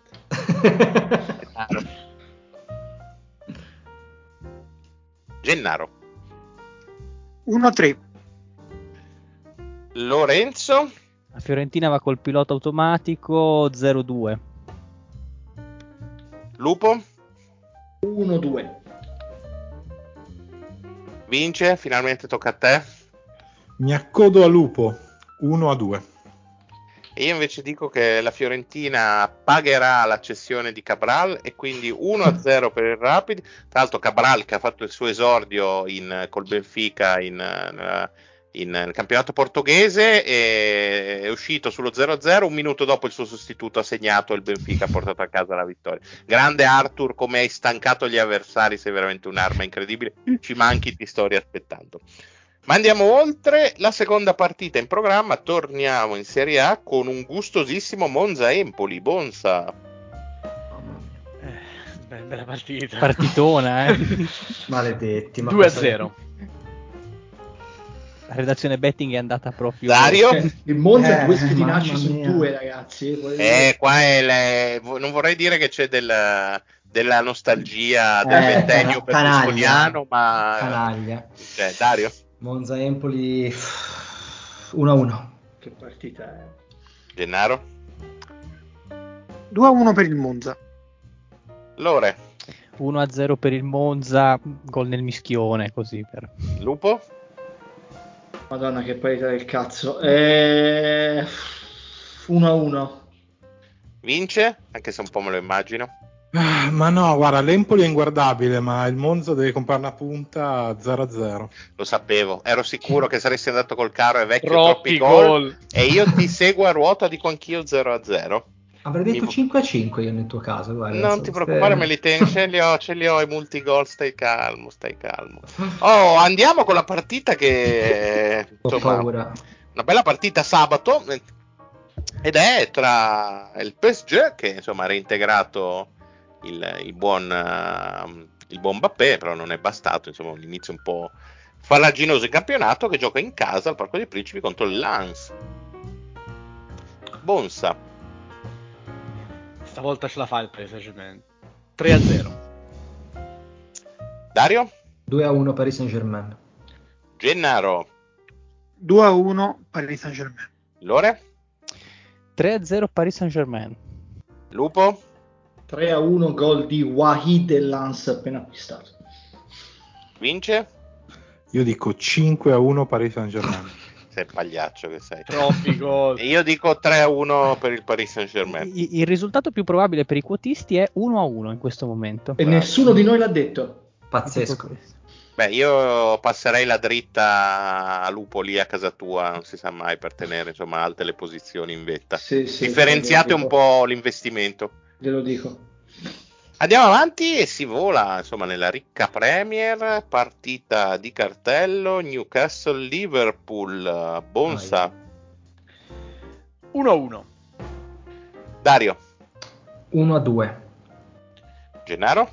Speaker 1: Gennaro.
Speaker 3: 1-3.
Speaker 1: Lorenzo?
Speaker 5: La Fiorentina va col pilota automatico 0-2.
Speaker 1: Lupo?
Speaker 4: 1-2.
Speaker 1: Vince? Finalmente tocca a te.
Speaker 2: Mi accodo a Lupo 1 a 2.
Speaker 1: E io invece dico che la Fiorentina pagherà la cessione di Cabral e quindi 1-0 per il Rapid. Tra l'altro Cabral che ha fatto il suo esordio in- col Benfica in, eh, in- nel campionato portoghese e è uscito sullo 0-0, un minuto dopo il suo sostituto ha segnato il Benfica ha portato a casa la vittoria. Grande Arthur, come hai stancato gli avversari, sei veramente un'arma incredibile, ci manchi, ti sto riaspettando. Ma andiamo oltre la seconda partita in programma, torniamo in Serie A con un gustosissimo Monza Empoli, Bonsa.
Speaker 6: Eh, bella partita.
Speaker 5: Partitona, eh.
Speaker 7: Maledetti. ma
Speaker 6: 2-0.
Speaker 5: La redazione betting è andata proprio.
Speaker 1: Dario?
Speaker 4: Cioè, il Monza
Speaker 7: Eh,
Speaker 4: due schedinacci
Speaker 7: mamma
Speaker 4: su
Speaker 7: mia.
Speaker 4: due, ragazzi.
Speaker 1: Eh, qua è le- non vorrei dire che c'è del- della nostalgia del
Speaker 7: Eh,
Speaker 1: ventennio
Speaker 7: cana- canaglia.
Speaker 1: berlusconiano, ma...
Speaker 7: Canaglia.
Speaker 1: Cioè, Dario?
Speaker 7: Monza Empoli 1-1.
Speaker 4: Che partita è?
Speaker 1: Gennaro?
Speaker 3: 2-1 per il Monza.
Speaker 1: Lore?
Speaker 5: 1-0 per il Monza, gol nel mischione, così per...
Speaker 1: Lupo?
Speaker 4: Madonna, che parità del cazzo. Eh... 1-1.
Speaker 1: Vince? Anche se un po' me lo immagino.
Speaker 2: Ah, Ma no, guarda, l'Empoli è inguardabile, ma il Monza deve comprare una punta 0 a 0.
Speaker 1: Lo sapevo, ero sicuro che saresti andato col caro e vecchio
Speaker 6: Troppi
Speaker 1: troppi gol.
Speaker 6: gol.
Speaker 1: E io ti seguo a ruota, dico anch'io 0 a 0.
Speaker 7: Avrei detto
Speaker 1: Mi-
Speaker 7: 5 a 5 io nel tuo caso. Guarda,
Speaker 1: Non ti preoccupare, me li tengo, ce li ho, ce li ho i multigol, stai calmo, stai calmo. Oh, andiamo con la partita che
Speaker 7: Ho
Speaker 1: insomma,
Speaker 7: paura.
Speaker 1: una bella partita sabato ed è tra il PSG che insomma ha reintegrato il, il buon il buon Mbappé, però non è bastato, insomma, un inizio un po' farraginoso in campionato che gioca in casa al Parco dei Principi contro il Lens. Bonsa.
Speaker 6: Stavolta ce la fa il Paris Saint-Germain. 3-0.
Speaker 1: Dario?
Speaker 7: 2-1 Paris Saint-Germain.
Speaker 1: Gennaro?
Speaker 3: 2-1 Paris Saint-Germain.
Speaker 1: Lore?
Speaker 5: 3-0 Paris Saint-Germain.
Speaker 1: Lupo?
Speaker 4: 3-1 gol di Wahid e Lance appena acquistato.
Speaker 1: Vince?
Speaker 2: Io dico 5 a 1 Paris Saint Germain.
Speaker 1: Sei pagliaccio che sei.
Speaker 6: Troppi gol.
Speaker 1: E io dico 3 a 1 per il Paris Saint Germain.
Speaker 5: I- Il risultato più probabile per i quotisti è 1-1 in questo momento.
Speaker 4: E nessuno di noi l'ha detto.
Speaker 7: Pazzesco.
Speaker 1: Beh, io passerei la dritta a Lupo lì a casa tua, non si sa mai per tenere insomma alte le posizioni in vetta.
Speaker 4: Sì, sì,
Speaker 1: Differenziate un po' l'investimento.
Speaker 4: Glielo dico.
Speaker 1: Andiamo avanti e si vola insomma nella ricca Premier, partita di cartello Newcastle-Liverpool, Bonsa.
Speaker 6: 1-1.
Speaker 1: Dario.
Speaker 7: 1-2.
Speaker 1: Gennaro.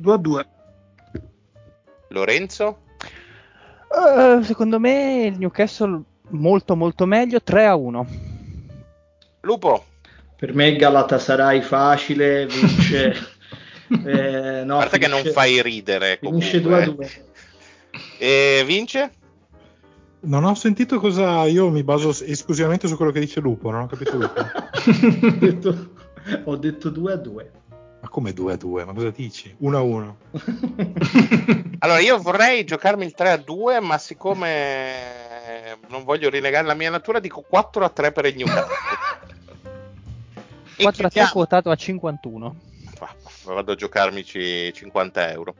Speaker 3: 2-2.
Speaker 1: Lorenzo.
Speaker 5: Uh, secondo me il Newcastle molto molto meglio 3-1.
Speaker 1: Lupo.
Speaker 4: Per me Galatasaray facile, vince...
Speaker 1: eh, no, a parte finisce, che non fai ridere.
Speaker 4: Finisce 2 a 2.
Speaker 1: E vince?
Speaker 2: Non ho sentito cosa. Io mi baso esclusivamente su quello che dice Lupo, non ho capito Lupo.
Speaker 4: ho, detto, 2 a 2.
Speaker 2: Ma come 2 a 2? Ma cosa dici? 1 a 1.
Speaker 1: allora, io vorrei giocarmi il 3 a 2, ma siccome non voglio rinnegare la mia natura, dico 4 a 3 per il Newcastle.
Speaker 5: 4 a 3 quotato a 51.
Speaker 1: Vado a giocarmici 50 euro.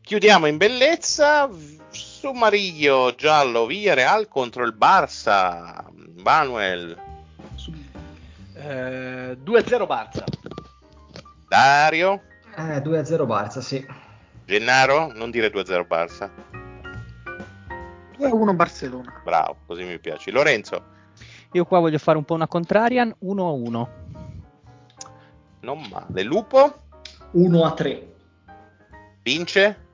Speaker 1: Chiudiamo in bellezza. Sommario giallo Villarreal contro il Barça. Manuel.
Speaker 6: Eh, 2-0 Barça.
Speaker 1: Dario.
Speaker 7: Eh, 2-0 Barça, sì.
Speaker 1: Gennaro, non dire 2-0 Barça.
Speaker 3: 2-1 Barcellona.
Speaker 1: Bravo, così mi piace. Lorenzo.
Speaker 5: Io qua voglio fare un po' una contrarian 1-1
Speaker 1: non male. Lupo?
Speaker 4: 1 a 3.
Speaker 1: Vince?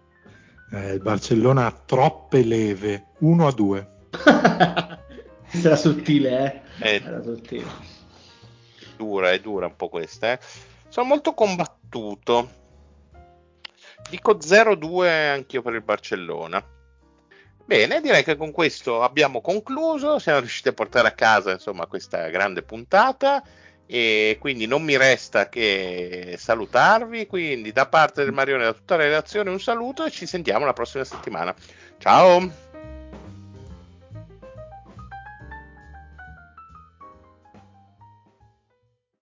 Speaker 2: Eh, il Barcellona ha troppe leve. 1 a 2.
Speaker 4: Era sottile, eh? eh? Era sottile.
Speaker 1: Dura, è dura un po' questa, eh? Sono molto combattuto. Dico 0-2 anch'io per il Barcellona. Bene, direi che con questo abbiamo concluso. Siamo riusciti a portare a casa insomma questa grande puntata e quindi non mi resta che salutarvi. Quindi da parte del Marione da tutta la redazione un saluto e ci sentiamo la prossima settimana. Ciao